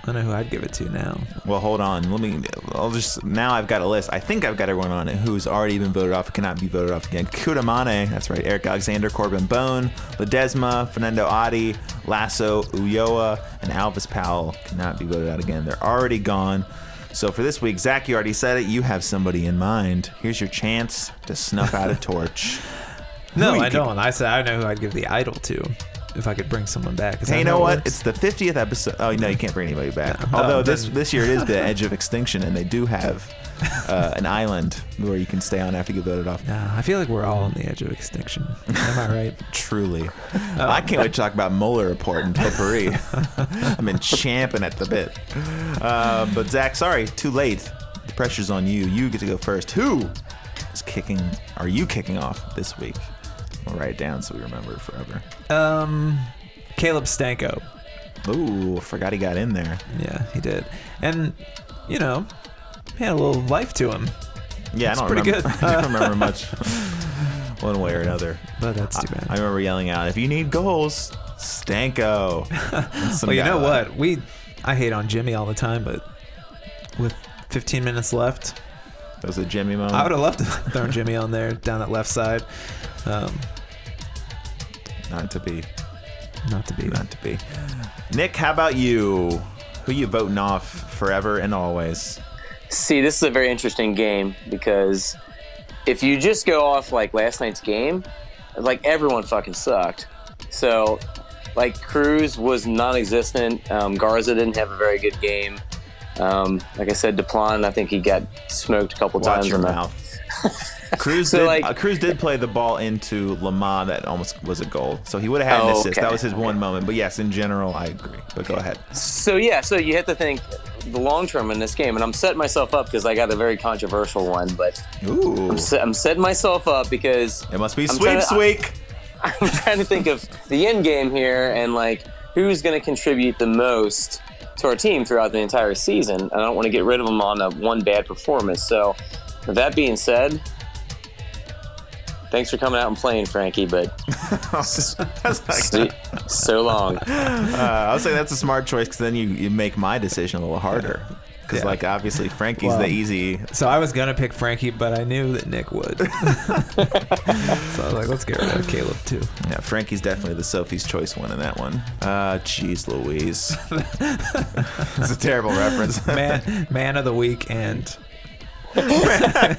C: I know who I'd give it to now.
B: well, hold on. Let me. I'll just now. I've got a list. I think I've got everyone on it who's already been voted off. Cannot be voted off again. Kekuta Manneh. That's right. Eric Alexander, Corben Bone, Ledesma, Fanendo Adi, Lasso, Ulloa, and Alvas Powell cannot be voted out again. They're already gone. So for this week, Zach, you already said it. You have somebody in mind. Here's your chance to snuff out a torch. [LAUGHS]
C: No, I don't. I said I know who I'd give the idol to. If I could bring someone back. Is
B: Hey,
C: that
B: you
C: how
B: know
C: it
B: what?
C: works?
B: It's the 50th episode. Oh no, you can't bring anybody back.
C: No. [LAUGHS]
B: Although
C: Oh,
B: this
C: then-
B: this year it is the [LAUGHS] edge of extinction, and they do have uh, an island where you can stay on after you get voted off.
C: Nah, I feel like we're all on the edge of extinction. Am I right? [LAUGHS]
B: Truly, I can't wait to talk about Mueller report and potpourri. I've been champing at the bit. Uh, but Zach, sorry, too late. The pressure's on you. You get to go first. Who is kicking? Are you kicking off this week? We'll write it down so we remember forever.
C: Um, Caleb Stanko.
B: Ooh, forgot he got in there.
C: Yeah, he did. And, you know, he had a little life to him.
B: Yeah,
C: It's
B: I don't
C: pretty
B: remember.
C: good. [LAUGHS]
B: I don't remember much, [LAUGHS] one way or another.
C: But that's too
B: I,
C: bad.
B: I remember yelling out, "If you need goals, Stanko." [LAUGHS]
C: Well, you know what? We I hate on Jimmy all the time, but with 15 minutes left,
B: That was a Jimmy moment.
C: I would have loved to [LAUGHS] throw Jimmy on there down that left side. Um,
B: Not to be.
C: not to be.
B: Not to be. Nick, how about you? Who you voting off forever and always?
D: See, this is a very interesting game because if you just go off like last night's game, like everyone fucking sucked. So, like Cruz was non-existent. Um, Garza didn't have a very good game. Um, like I said, Deplagne, I think he got smoked a couple
B: Watch
D: times.
B: your mouth. [LAUGHS] Cruz
D: So,
B: did.
D: like-
B: uh, Cruz did play the ball into Lamah that almost was a goal. So he would have had an
D: Oh,
B: assist.
D: okay.
B: That was his one moment. But yes, in general, I agree. But go ahead.
D: So yeah, so you have to think the long term in this game, and I'm setting myself up because I got a very controversial one, but
B: Ooh,
D: I'm, se- I'm setting myself up because
B: it must be
D: I'm
B: sweep
D: trying to-
B: sweep. [LAUGHS]
D: I'm trying to think of the end game here and like who's going to contribute the most to our team throughout the entire season. And I don't want to get rid of them on a one bad performance. So, with that being said, thanks for coming out and playing, Frankie. But [LAUGHS] see, so long.
B: Uh, I'll say that's a smart choice because then you, you make my decision a little harder. Because
C: Yeah.
B: like obviously Frankie's
C: Well,
B: the easy.
C: So I was gonna pick Frankie, but I knew that Nick would. [LAUGHS] so I was like, let's get rid of Caleb too.
B: Yeah, Frankie's definitely the Sophie's choice one in that one. Uh, jeez Louise. [LAUGHS] it's a terrible reference. [LAUGHS]
C: Man, man of the week, and
D: I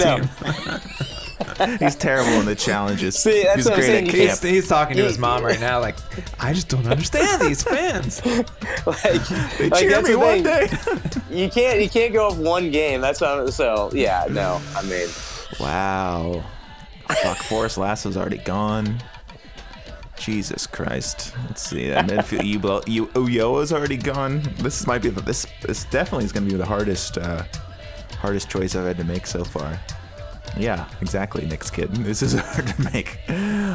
D: know. I know.
B: He's terrible in the challenges.
D: See, that's
B: He's
D: what I'm saying.
C: he's, he's talking to his mom right now. Like, I just don't understand these fans. [LAUGHS]
D: Like,
B: They
D: like,
B: cheer me one day. [LAUGHS]
D: You can't. You can't go off one game. That's how. So yeah. No. I mean.
B: wow. Fuck, Forrest Lasso's already gone. Jesus Christ. Let's see. That midfield, you, you, Ulloa's already gone. This might be the, this. This definitely is going to be the hardest, uh, hardest choice I've had to make so far. Yeah, exactly, Nick's kid. [LAUGHS] This is hard to make.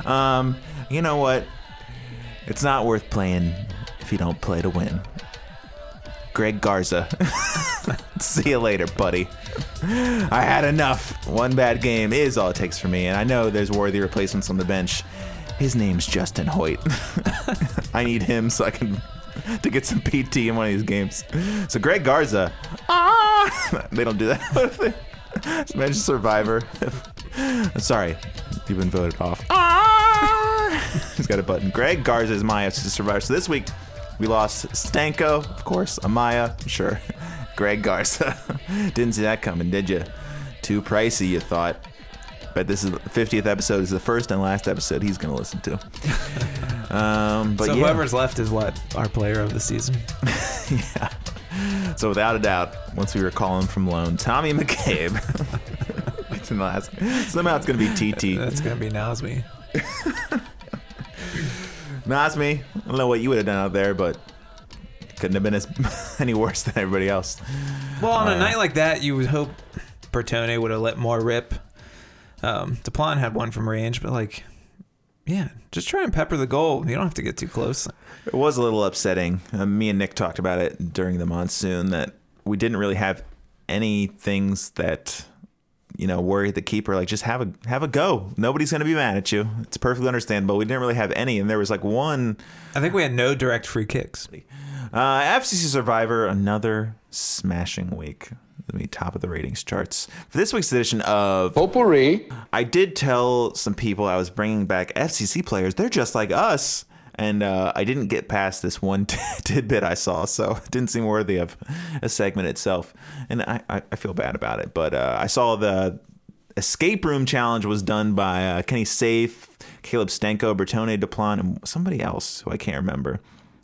B: Um, you know what? It's not worth playing if you don't play to win. Greg Garza. [LAUGHS] See you later, buddy. I had enough. One bad game is all it takes for me, and I know there's worthy replacements on the bench. His name's Justin Hoyte. [LAUGHS] I need him so I can to get some PT in one of these games. So Greg Garza. Ah! They don't do that. [LAUGHS] Imagine Survivor. [LAUGHS] Sorry, you've been voted off. Ah! [LAUGHS] He's got a button. Greg Garza is my FC Survivor. So this week we lost Stanko, of course, Amaya, sure. Greg Garza. Didn't see that coming, did you? Too pricey, you thought. But this is the 50th episode. is the first and last episode he's going to listen to. [LAUGHS] Um, but
C: so
B: yeah.
C: whoever's left is what our player of the season. [LAUGHS]
B: yeah. So without a doubt, once we recall him from loan, Tommy McCabe. [LAUGHS] it's in the last. Somehow it's going to be TT.
C: That's gonna be Nazmi.
B: Nazmi. I don't know what you would have done out there, but couldn't have been as any worse than everybody else.
C: Well, on
B: Uh,
C: a night like that, you would hope Bertone would have let more rip. Um, Deplagne had one from range, but like, yeah, just try and pepper the goal. You don't have to get too close.
B: It was a little upsetting. Uh, me and Nick talked about it during the monsoon that we didn't really have any things that you know worry the keeper. Like just have a have a go. Nobody's gonna be mad at you. It's perfectly understandable. We didn't really have any, and there was like one
C: I think we had no direct free kicks.
B: uh, FCC Survivor. Another smashing week. Let me top of the ratings charts for this week's edition of
G: Potpourri.
B: I did tell some people I was bringing back FCC players. They're just like us. And uh, I didn't get past this one [LAUGHS] tidbit I saw, so [LAUGHS] it didn't seem worthy of a segment itself. And I, I, feel bad about it. But uh, I saw the escape room challenge was done by uh, Kenny Saief, Caleb Stanko, Bertone Deplagne, and somebody else who I can't remember.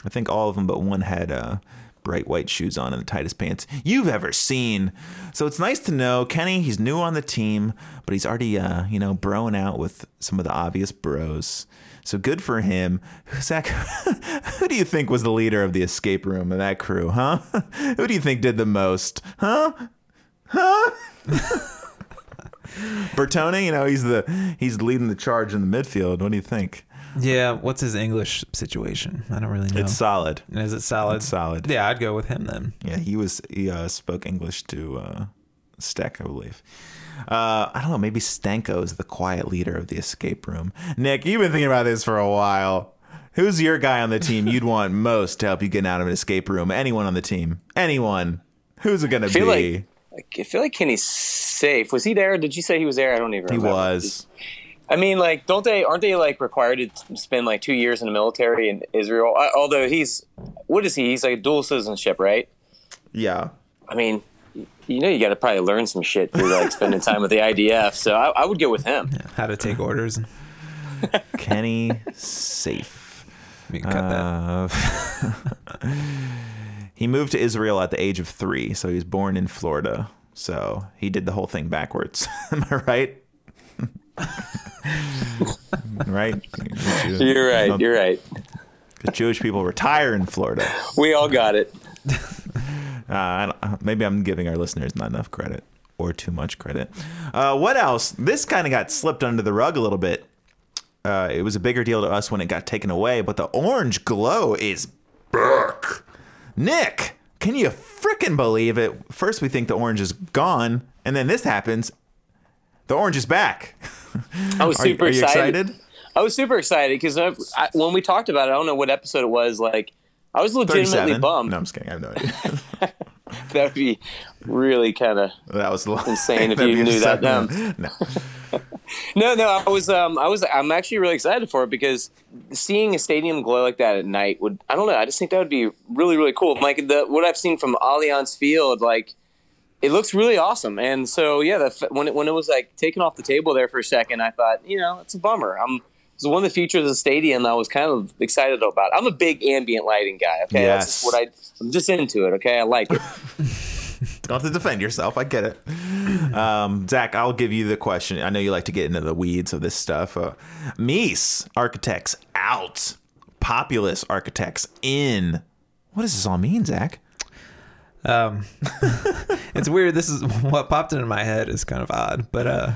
B: I think all of them but one had uh, bright white shoes on and the tightest pants you've ever seen. So it's nice to know Kenny. He's new on the team, but he's already uh, you know broing out with some of the obvious bros. So good for him. Zach, [LAUGHS] who do you think was the leader of the escape room of that crew, huh? [LAUGHS] who do you think did the most, huh? Huh? [LAUGHS] Bertone, you know, he's the he's leading the charge in the midfield. What do you think?
C: Yeah, what's his English situation? I don't really know.
B: It's solid.
C: Is it solid?
B: It's solid.
C: Yeah, I'd go with him then.
B: Yeah, he was he uh, spoke English to uh, Steck, I believe. Uh, I don't know. Maybe Stanko is the quiet leader of the escape room. Nick, you've been thinking about this for a while. Who's your guy on the team you'd want most to help you get out of an escape room? Anyone on the team? Anyone? Who's it gonna
D: I feel
B: be?
D: like I feel like Kenny Saief. Was he there? Did you say he was there? I don't even
B: he
D: remember.
B: was.
D: I mean, like, don't they? Aren't they like required to spend like two years in the military in Israel? Uh, although he's, what is he? He's like dual citizenship, right?
B: Yeah.
D: I mean, you know, you got to probably learn some shit through like spending time with the IDF. So I, I would go with him.
C: How to take orders. [LAUGHS]
B: Kenny Saief.
C: We can cut that.
B: Uh, [LAUGHS] he moved to Israel at the age of three, so he was born in Florida. So he did the whole thing backwards. [LAUGHS] Am I right? right?
D: You're right. You're right.
B: The Jewish people retire in Florida.
D: We all got it.
B: Uh, I don't, maybe I'm giving our listeners not enough credit or too much credit. Uh, what else? This kind of got slipped under the rug a little bit. Uh, it was a bigger deal to us when it got taken away, but the orange glow is back. Nick, can you frickin' believe it? First, we think the orange is gone, and then this happens. The orange is back. [LAUGHS]
D: I was
B: Are, you-
D: super
B: are you
D: excited.
B: excited?
D: I was super excited because when we talked about it, I don't know what episode it was. Like, I was legitimately
B: 37.
D: bummed.
B: No, I'm just kidding. I have no idea. [LAUGHS]
D: That would be really kind of
B: that was
D: Insane if [LAUGHS] you knew that
B: upsetting. [LAUGHS] No.
D: No, no, I was, um, I was, I'm actually really excited for it because seeing a stadium glow like that at night would, I don't know, I just think that would be really, really cool. Like the what I've seen from Allianz Field, like it looks really awesome. And so, yeah, the, when it when it was like taken off the table there for a second, I thought, you know, it's a bummer. I'm it's one of the features of the stadium I was kind of excited about. I'm a big ambient lighting guy. Okay, that's
B: Yes.
D: just what I, I'm just into it. Okay, I like it. [LAUGHS]
B: Don't have to defend yourself. I get it. Um, Zach, I'll give you the question. I know you like to get into the weeds of this stuff. Uh, Meis architects out, populous architects in. What does this all mean, Zach?
C: Um, [LAUGHS] it's weird. This is what popped into my head is kind of odd, but uh,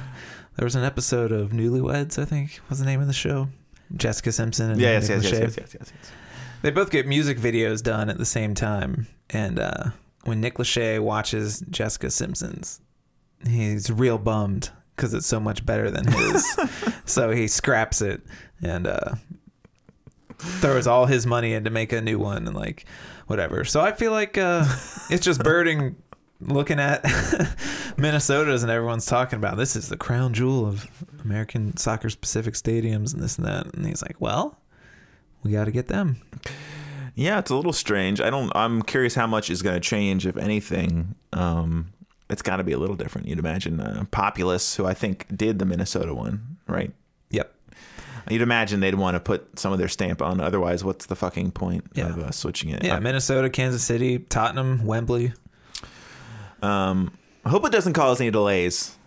C: there was an episode of Newlyweds. I think was the name of the show. Jessica Simpson and
B: Yes,
C: Nick
B: yes, yes, yes, yes, yes, yes.
C: They both get music videos done at the same time, and uh, when Nick Lachey watches Jessica Simpson's, he's real bummed because it's so much better than his. [LAUGHS] so he scraps it and uh, throws all his money in to make a new one and like whatever. So I feel like uh, it's just [LAUGHS] birding looking at [LAUGHS] Minnesota's and everyone's talking about this is the crown jewel of American soccer specific stadiums and this and that. And he's like, well, we got to get them.
B: Yeah, it's a little strange. I don't. I'm curious how much is going to change, if anything. Um, it's got to be a little different. You'd imagine uh, Populous, who I think did the Minnesota one, right?
C: Yep.
B: You'd imagine they'd want to put some of their stamp on. Otherwise, what's the fucking point
C: Yeah.
B: of uh, switching it?
C: Yeah, Minnesota, Kansas City, Tottenham, Wembley.
B: Um, I hope it doesn't cause any delays.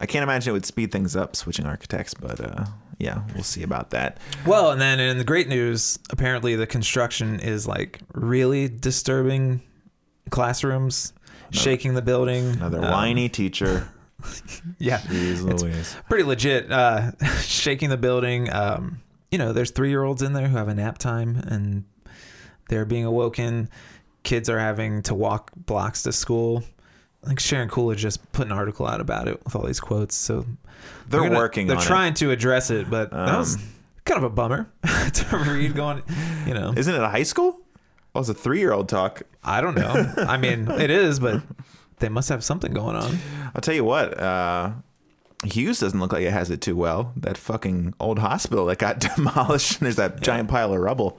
B: I can't imagine it would speed things up switching architects, but uh, yeah, we'll see about that.
C: Well, and then in the great news, apparently the construction is like really disturbing classrooms, shaking the building.
B: Another
C: Um,
B: whiny teacher. [LAUGHS]
C: Yeah,
B: Jeez Louise.
C: pretty legit. Uh, [LAUGHS] shaking the building. Um, you know, there's three year olds in there who have a nap time and they're being awoken. Kids are having to walk blocks to school. I think Sharon Coolidge just put an article out about it with all these quotes. So
B: They're
C: gonna-
B: working
C: They're
B: on it.
C: trying to address it, but that was
B: Um,
C: kind of a bummer [LAUGHS] to read. Going, you know,
B: Isn't it a high school? Oh, it's a three-year-old talk.
C: I don't know. I mean, [LAUGHS] it is, but they must have something going on.
B: I'll tell you what. Uh, Hughes doesn't look like it has it too well. That fucking old hospital that got [LAUGHS] demolished. And there's that giant pile of rubble.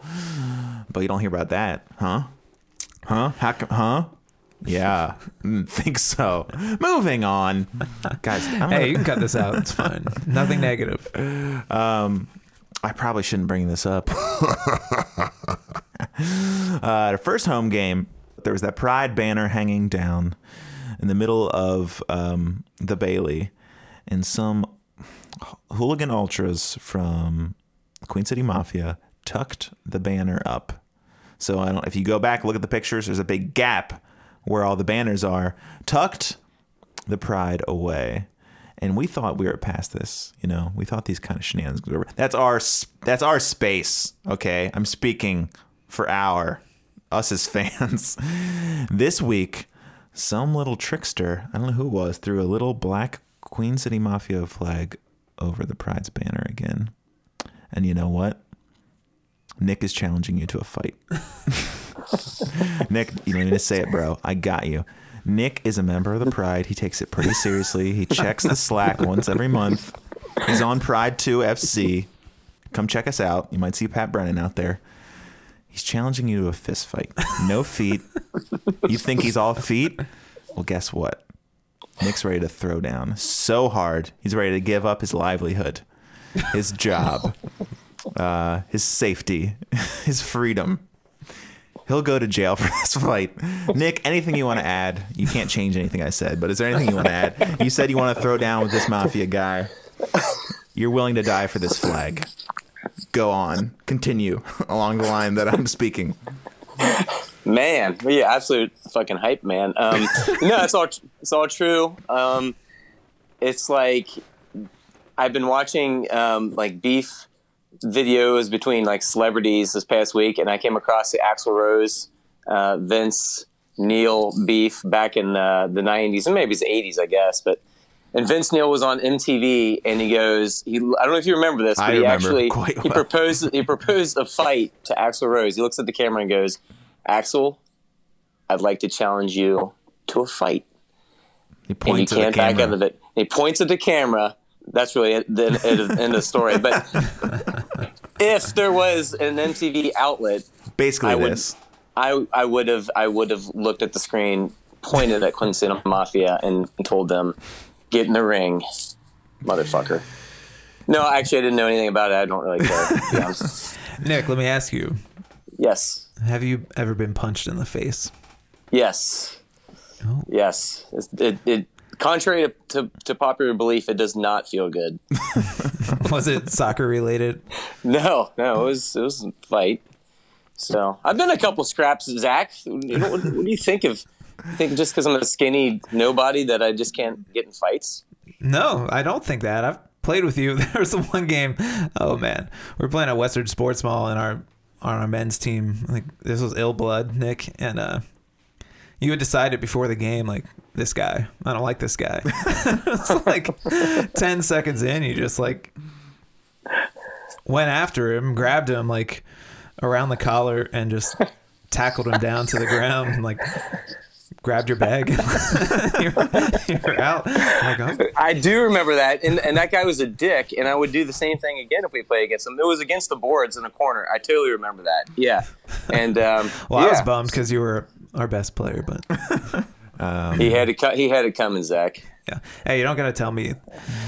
B: But you don't hear about that, huh? Huh? How come? Huh? Yeah, mm, think so. Moving on, guys. I'm
C: Hey,
B: gonna-
C: you can cut this out. It's fine. Nothing negative.
B: I probably shouldn't bring this up. [LAUGHS] uh, the first home game, there was that pride banner hanging down in the middle of um, the Bailey, and some hooligan ultras from Queen City Mafia tucked the banner up. So I don't. If you go back, look at the pictures. There's a big gap where all the banners are. Tucked the pride away. And we thought we were past this, you know. We thought these kind of shenanigans. Were, that's our that's our space, okay? I'm speaking for our us as fans. [LAUGHS] this week, some little trickster, I don't know who it was, threw a little black Queen City Mafia flag over the Pride's banner again. And you know what? Nick is challenging you to a fight. [LAUGHS] Nick, you don't need to say it, bro. I got you. Nick is a member of the Pride. He takes it pretty seriously. He checks the Slack once every month. He's on Pride 2 FC. Come check us out. You might see Pat Brennan out there. He's challenging you to a fist fight. No feet. You think he's all feet? Well, guess what? Nick's ready to throw down so hard. He's ready to give up his livelihood, his job, uh, his safety, [LAUGHS] his freedom. He'll go to jail [LAUGHS] for this fight. Nick, anything you want to add? You can't change anything I said, but is there anything you want to add? You said you want to throw down with this mafia guy. You're willing to die for this flag. Go on. Continue [LAUGHS] along the line that I'm speaking.
D: Man, yeah, absolute fucking hype, man. Um, [LAUGHS] no, it's all it's all true. Um, it's like I've been watching um, like beef videos between like celebrities this past week, and I came across the Axl Rose, uh, Vince Neil beef back in uh, the '90s and maybe it's the '80s, I guess. But and Vince Neil was on MTV, and he goes, he, I don't know if you remember this, but
B: I
D: he
B: remember
D: actually [LAUGHS]
B: quite
D: he proposed he proposed a fight to Axl Rose. He looks at the camera and goes, Axl, I'd like to challenge you to a fight.
B: He
D: And you
B: points at the
D: can't back out of it. He points at the camera. That's really it, the end of, the story. But [LAUGHS] if there was an MTV outlet,
B: Basically,
D: I would-
B: this.
D: I I would have I would have looked at the screen, pointed at Queen City Mafia, and told them, "Get in the ring, motherfucker." No, actually, I didn't know anything about it. I don't really care. [LAUGHS]
C: Nick, let me ask you:
D: yes,
C: Have you ever been punched in the face?
D: yes,
C: Oh.
D: yes. It's- It, it, contrary to, to, to popular belief, it does not feel good. [LAUGHS]
C: Was it soccer related?
D: No, no, it was it was a fight. So I've been a couple scraps, Zach. You know, what, what do you think of? You think just because I'm a skinny nobody that I just can't get in fights?
C: No, I don't think that. I've played with you. [LAUGHS] There was the one game. Oh man, we are playing at Western Sports Mall, and our on our men's team. Like this was ill blood, Nick, and uh, you had decided before the game, like this guy. I don't like this guy. [LAUGHS] it's like ten seconds in, you just like went after him, grabbed him like around the collar, and just tackled him down to the ground, and like. Grabbed your bag. [LAUGHS] you're, you're out. I'm like, oh,
D: I do remember that, and and that guy was a dick, and I would do the same thing again if we play against him. It was against the boards in a corner. I totally remember that. Yeah, and um,
C: Well, I was bummed because you were our best player, but [LAUGHS] Um,
D: he had it. co- He had it coming, Zach.
C: yeah. Hey, you don't gotta tell me.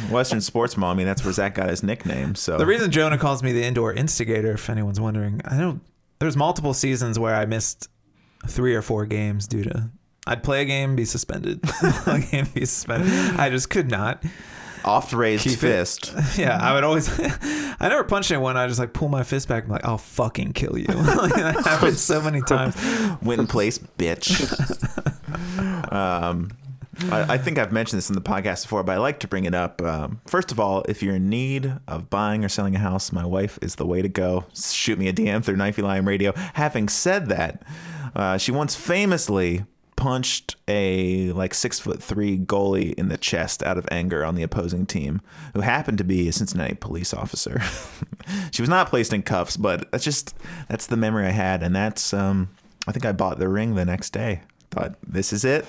B: Western Sports Mall. I mean, that's where Zach got his nickname. So
C: The reason Jonah calls me the indoor instigator, if anyone's wondering, I don't. There's multiple seasons where I missed three or four games due to. I'd play a game, be suspended. [LAUGHS] a game, be suspended. I just could not.
B: Oft raised
C: Keep it-
B: fist. [LAUGHS]
C: Yeah, I would always. [LAUGHS] I never punched anyone. I just like pull my fist back. I'm like, I'll fucking kill you. [LAUGHS] like, that happened so many times.
B: Win place, bitch. um, I, I think I've mentioned this in the podcast before, but I like to bring it up. Um, first of all, if you're in need of buying or selling a house, my wife is the way to go. Shoot me a DM through Knifey Lion Radio. Having said that, uh, she once famously punched a like six foot three goalie in the chest out of anger on the opposing team, who happened to be a Cincinnati police officer. [LAUGHS] she was not placed in cuffs, but that's just that's the memory I had, and that's um, I think I bought the ring the next day. Thought this is it.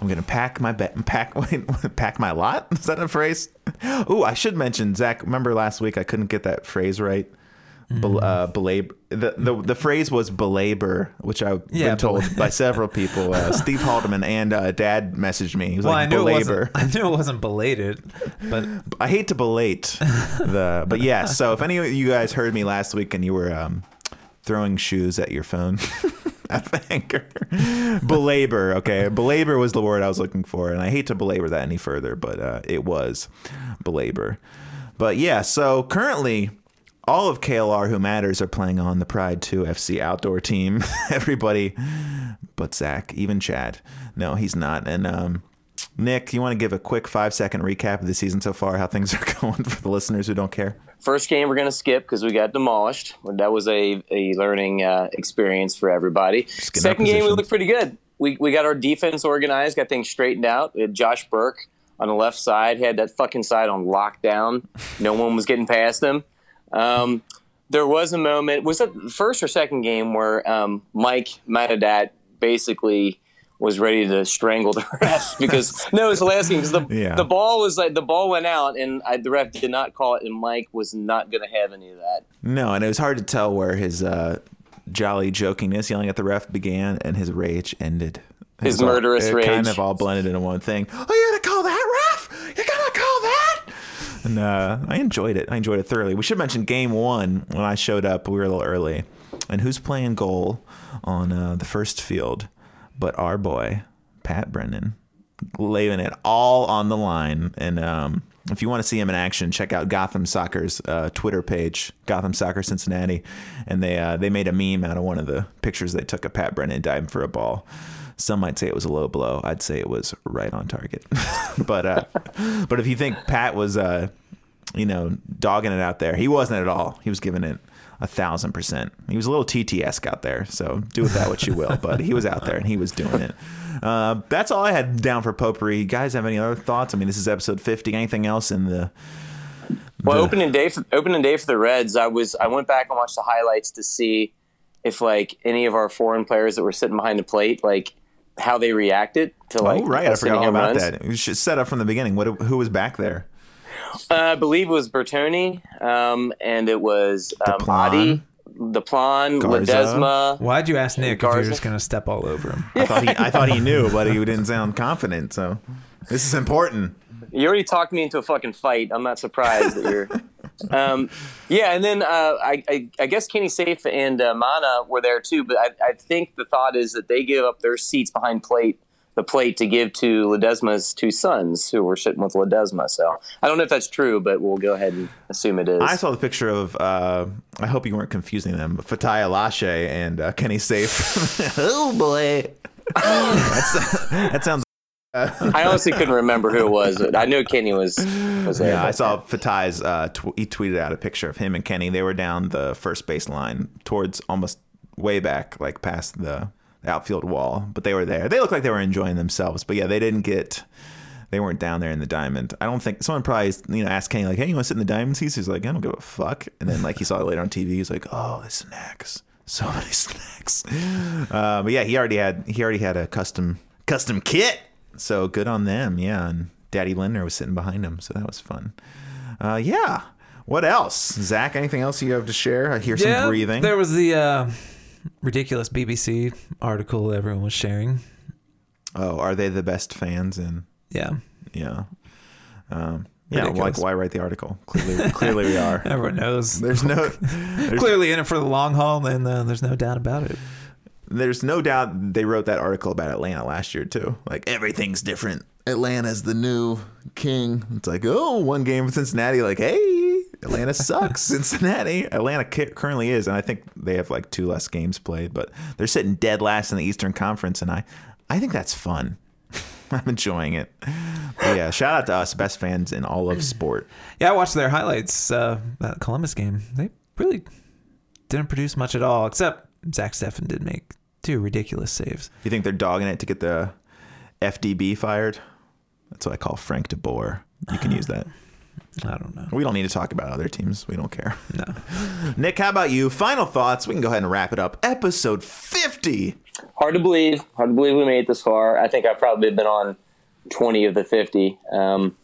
B: I'm gonna pack my be- pack [LAUGHS] wait, pack my lot. Is that a phrase? Oh, I should mention Zach. Remember last week I couldn't get that phrase right bel- uh, belabor. The, the the phrase was belabor, which I've
C: Yeah,
B: been told
C: bel-
B: by [LAUGHS] several people. Uh, Steve Haldeman and uh, Dad messaged me. He was
C: Well, I
B: like,
C: knew, it
B: belabor.
C: wasn't, [LAUGHS] I knew it wasn't belated, but
B: I hate to belate [LAUGHS] the, but yeah. So if any of you guys heard me last week and you were um, throwing shoes at your phone at the anchor, belabor. Okay, belabor was the word I was looking for, and I hate to belabor that any further, but uh, it was belabor. But yeah, so currently. All of KLR who matters are playing on the Pride 2 FC outdoor team. [LAUGHS] Everybody but Zach, even Chad. No, he's not. And um, Nick, you want to give a quick five second recap of the season so far, how things [LAUGHS] are going for the listeners who don't care?
D: First game we're going to skip because we got demolished. That was a, a learning uh, experience for everybody. Second game we looked pretty good. We, we got our defense organized, got things straightened out. We had Josh Burke on the left side, had that fucking side on lockdown. No one was getting past him. Um, there was a moment, was that the first or second game where um, Mike Matadat basically was ready to strangle the [LAUGHS] ref because no, it was the last game because the,
B: Yeah.
D: the ball was like the ball went out and I, the ref did not call it and Mike was not going to have any of that.
B: No, and it was hard to tell where his uh, jolly jokingness yelling at the ref began and his rage ended.
D: His
B: all-
D: murderous
B: it
D: rage.
B: kind of all blended into one thing. Oh, you're gonna call that ref? You're gonna call that? And uh, I enjoyed it. I enjoyed it thoroughly. We should mention game one when I showed up. We were a little early, and who's playing goal on uh, the first field? But our boy Pat Brennan, laying it all on the line. And um, if you want to see him in action, check out Gotham Soccer's uh, Twitter page, Gotham Soccer Cincinnati, and they uh, they made a meme out of one of the pictures they took of Pat Brennan diving for a ball. Some might say it was a low blow. I'd say it was right on target. [LAUGHS] but uh, but if you think Pat was uh, you know dogging it out there, he wasn't at all. He was giving it a thousand percent. He was a little TTS out there. So do with that what you will. But he was out there and he was doing it. Uh, that's all I had down for potpourri. You guys have any other thoughts? I mean, this is episode fifty. Anything else in the?
D: Well,
B: the-
D: opening day for opening day for the Reds, I was I went back and watched the highlights to see if like any of our foreign players that were sitting behind the plate, like how they reacted to like
B: oh right, I forgot all about
D: runs.
B: that. We should set up from the beginning. What? Who was back there?
D: Uh, I believe it was Bertone, um, and it was um,
B: Deplagne.
D: Adi, Deplagne,
B: Garza.
D: Ledesma.
C: why'd you ask Nick if you're just gonna step all over him?
B: I thought he, I thought he knew, but he didn't sound confident. So this is important.
D: You already talked me into a fucking fight. I'm not surprised that you're. Um, yeah, and then uh, I, I, I guess Kenny Saief and uh, Manneh were there too, but I, I think the thought is that they give up their seats behind plate the plate to give to Ledesma's two sons who were sitting with Ledesma. So I don't know if that's true, but we'll go ahead and assume it is.
B: I saw the picture of. Uh, I hope you weren't confusing them. But Fatai Alashe and uh, Kenny Saief. [LAUGHS] oh boy, That's, [LAUGHS] that sounds. [LAUGHS]
D: I honestly couldn't remember who it was. I knew Kenny was was there.
B: Yeah, I saw Fatai's. Uh, tw- he tweeted out a picture of him and Kenny. They were down the first base line towards almost way back, like past the outfield wall. But they were there. They looked like they were enjoying themselves. But yeah, they didn't get. They weren't down there in the diamond. I don't think someone probably you know asked Kenny like, "Hey, you want to sit in the diamond seats?" He's like, "I don't give a fuck." And then like he saw it later on TV. He's like, "Oh, the snacks, so [LAUGHS] many snacks." Uh, but yeah, he already had he already had a custom custom kit. So good on them. Yeah, and Daddy Lindner was sitting behind him, so that was fun. Uh, yeah. What else, Zach? Anything else you have to share? I hear some breathing.
C: There was the uh, ridiculous BBC article everyone was sharing.
B: Oh, are they the best fans? And
C: Yeah,
B: yeah, um, yeah. Like, why write the article? Clearly, clearly we are. [LAUGHS]
C: everyone knows.
B: There's no, [LAUGHS] there's,
C: Clearly in it for the long haul, and uh, there's no doubt about it.
B: There's no doubt they wrote that article about Atlanta last year too. Like everything's different. Atlanta's the new king. It's like, oh, one game with Cincinnati. Like, hey, Atlanta sucks. [LAUGHS] Cincinnati. Atlanta currently is, and I think they have like two less games played, but they're sitting dead last in the Eastern Conference, and I, I think that's fun. [LAUGHS] I'm enjoying it. But yeah, shout out to us, best fans in all of sport.
C: Yeah, I watched their highlights. Uh, that Columbus game. They really didn't produce much at all, except Zach Steffen did make two ridiculous saves.
B: You think they're dogging it to get the FDB fired? That's what I call Frank DeBoer. You can use that. [SIGHS]
C: I don't know.
B: We don't need to talk about other teams. We don't care.
C: No. [LAUGHS]
B: Nick, how about you? Final thoughts. We can go ahead and wrap it up. Episode 50.
D: hard to believe. Hard to believe we made it this far. I think I've probably been on 20 of the 50. Um,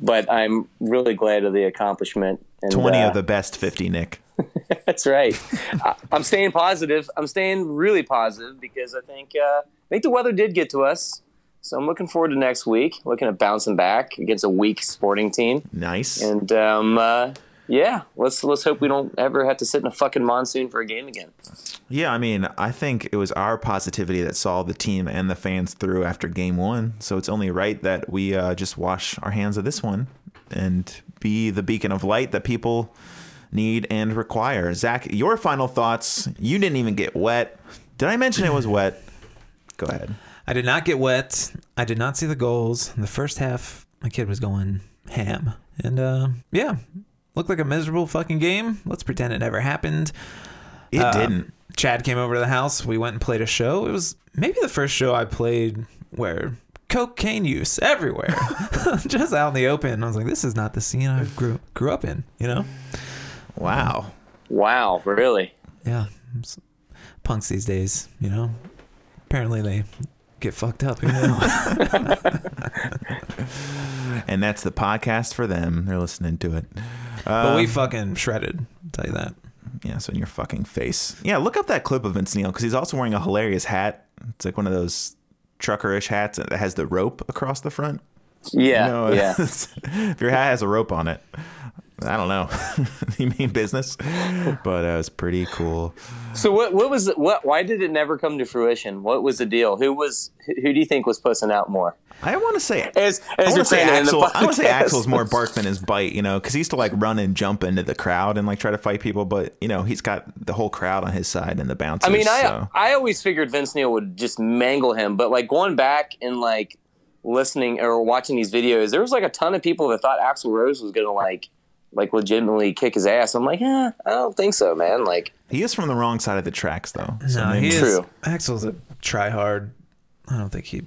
D: but I'm really glad of the accomplishment. And,
B: 20
D: uh,
B: of the best 50, Nick. [LAUGHS]
D: That's right. I, I'm staying positive. I'm staying really positive because I think uh, I think the weather did get to us. So I'm looking forward to next week. Looking at bouncing back against a weak sporting team,
B: Nice.
D: and um, uh, yeah, let's let's hope we don't ever have to sit in a fucking monsoon for a game again.
B: Yeah, I mean, I think it was our positivity that saw the team and the fans through after game one. So it's only right that we uh, just wash our hands of this one and be the beacon of light that people need and require. Zach, your final thoughts. You didn't even get wet. Did I mention it was [LAUGHS] wet? Go ahead.
C: I did not get wet. I did not see the goals. In the first half, my kid was going ham. And uh, yeah, looked like a miserable fucking game. Let's pretend it never happened.
B: It
C: Uh,
B: didn't.
C: Chad came over to the house. We went and played a show. It was maybe the first show I played where cocaine use everywhere, [LAUGHS] just out in the open. I was like, this is not the scene I grew grew up in. You know?
B: Wow.
D: Wow, really?
C: Yeah, punks these days. You know, apparently they get fucked up. You know? [LAUGHS] [LAUGHS]
B: And that's the podcast for them. They're listening to it.
C: but we
B: Um,
C: fucking shredded. I'll tell you that.
B: Yeah, so in your fucking face. Yeah, look up that clip of Vince Neil because he's also wearing a hilarious hat. It's like one of those truckerish hats that has the rope across the front.
D: Yeah,
B: You know,
D: yeah. [LAUGHS]
B: if your hat has a rope on it, I don't know. [LAUGHS] you mean business? But uh, was pretty cool.
D: So what what was what? Why did it never come to fruition? What was the deal? Who was who do you think was pussing out more?
B: I want to say.
D: As
B: I
D: as
B: want
D: you're
B: to say Axl. I want to say. Axl's more [LAUGHS] bark than his bite, you know, because he used to like run and jump into the crowd and like try to fight people, but you know he's got the whole crowd on his side and the bouncers.
D: I mean, I
B: so.
D: I always figured Vince Neil would just mangle him, but like going back and like listening or watching these videos, there was like a ton of people that thought Axl Rose was gonna like like legitimately kick his ass. I'm like, yeah, I don't think so, man. Like,
B: he is from the wrong side of the tracks, though. So
C: No,
B: maybe-
C: he is.
D: True.
C: Axl's a try hard. I don't think he'd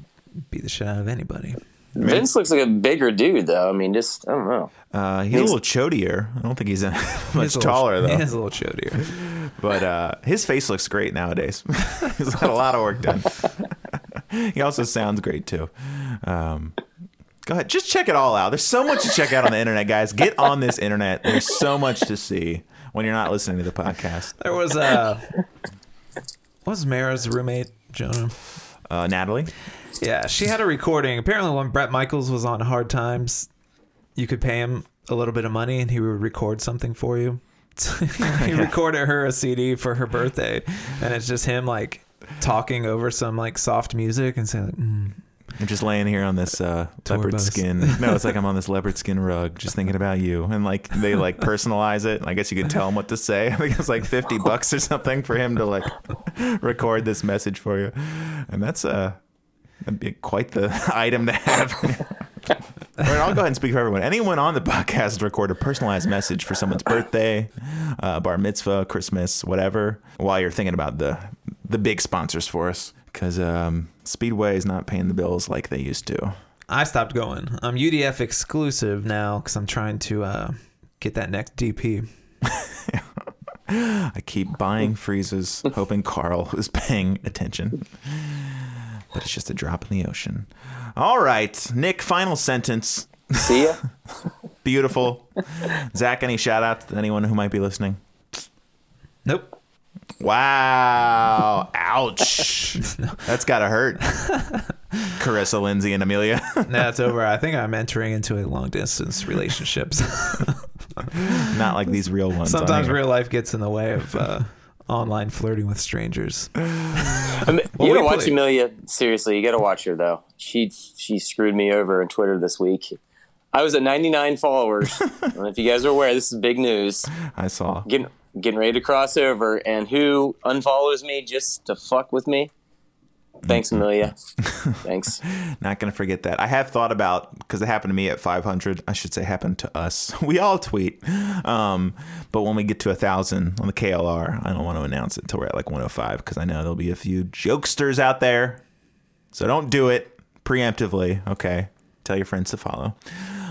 C: beat the shit out of anybody.
D: Vince looks like a bigger dude, though. I mean, just I don't know.
B: Uh, he's a little chodier. I don't think he's [LAUGHS] much
C: He's a little-
B: taller though.
C: He is a little chodier. [LAUGHS]
B: But uh, his face looks great nowadays. [LAUGHS] he's had a lot of work done. he also sounds great too. Um, go ahead, just check it all out. There's so much to check out on the internet, guys. Get on this internet. There's so much to see when you're not listening to the podcast.
C: There was uh, what was Mara's roommate Jonah?
B: Uh, Natalie,
C: Yeah, she had a recording. Apparently, when Bret Michaels was on Hard Times, you could pay him a little bit of money and he would record something for you. [LAUGHS] he [LAUGHS] recorded her a CD for her birthday, and it's just him like talking over some like soft music and saying, like, mm,
B: I'm just laying here on this uh, leopard
C: bus.
B: skin. No, it's like I'm on this leopard skin rug, just thinking about you. And like they like personalize it. I guess you can tell him what to say. [LAUGHS] I think it's like 50 bucks or something for him to like [LAUGHS] record this message for you. And that's uh, that'd be quite the [LAUGHS] item to have. All right, I'll go ahead and speak for everyone. Anyone on the podcast record a personalized message for someone's birthday, uh, bar mitzvah, Christmas, whatever, while you're thinking about the the big sponsors for us, because um, Speedway is not paying the bills like they used to.
C: I stopped going. I'm UDF exclusive now because I'm trying to uh, get that next DP. [LAUGHS]
B: I keep buying freezes, hoping Carl [LAUGHS] is paying attention. But it's just a drop in the ocean. All right, Nick, final sentence.
D: See ya. [LAUGHS]
B: Beautiful. Zach, any shout outs to anyone who might be listening?
C: Nope.
B: Wow. Ouch. [LAUGHS] That's got to hurt. [LAUGHS] Carissa, Lindsay, and Amelia. [LAUGHS]
C: That's over. I think I'm entering into a long distance relationships.
B: Not like these real ones.
C: Sometimes real life gets in the way of uh, online flirting with strangers.
D: I mean,
C: Well,
D: you gotta watch
C: played-
D: Amelia. Seriously, you gotta watch her though. She she screwed me over on Twitter this week. I was at 99 followers. I don't know if you guys are aware, this is big news.
B: I saw.
D: Getting getting ready to cross over, and who unfollows me just to fuck with me? Thanks, Amelia. [LAUGHS] Thanks.
B: Not going to forget that. I have thought about because it happened to me at 500. I should say happened to us. [LAUGHS] We all tweet. Um, but when we get to a thousand on the KLR, I don't want to announce it until we're at like 105 because I know there'll be a few jokesters out there. So don't do it preemptively. Okay. Tell your friends to follow.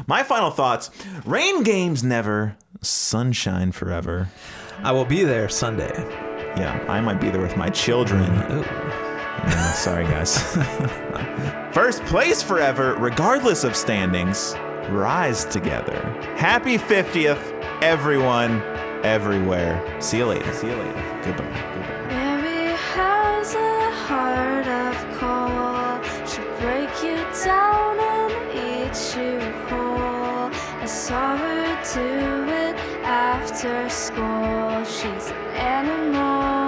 B: My final thoughts rain games never, sunshine forever.
C: I will be there Sunday.
B: Yeah, I might be there with my children.
C: Ooh.
B: Yeah, sorry, guys. [LAUGHS] First place forever, regardless of standings. Rise together. Happy 50th, everyone. everywhere. See you later. See you later. Goodbye. Goodbye.
G: Mary has a heart of coal. She'll break you down and eat you whole. I saw her do it after school. She's an animal.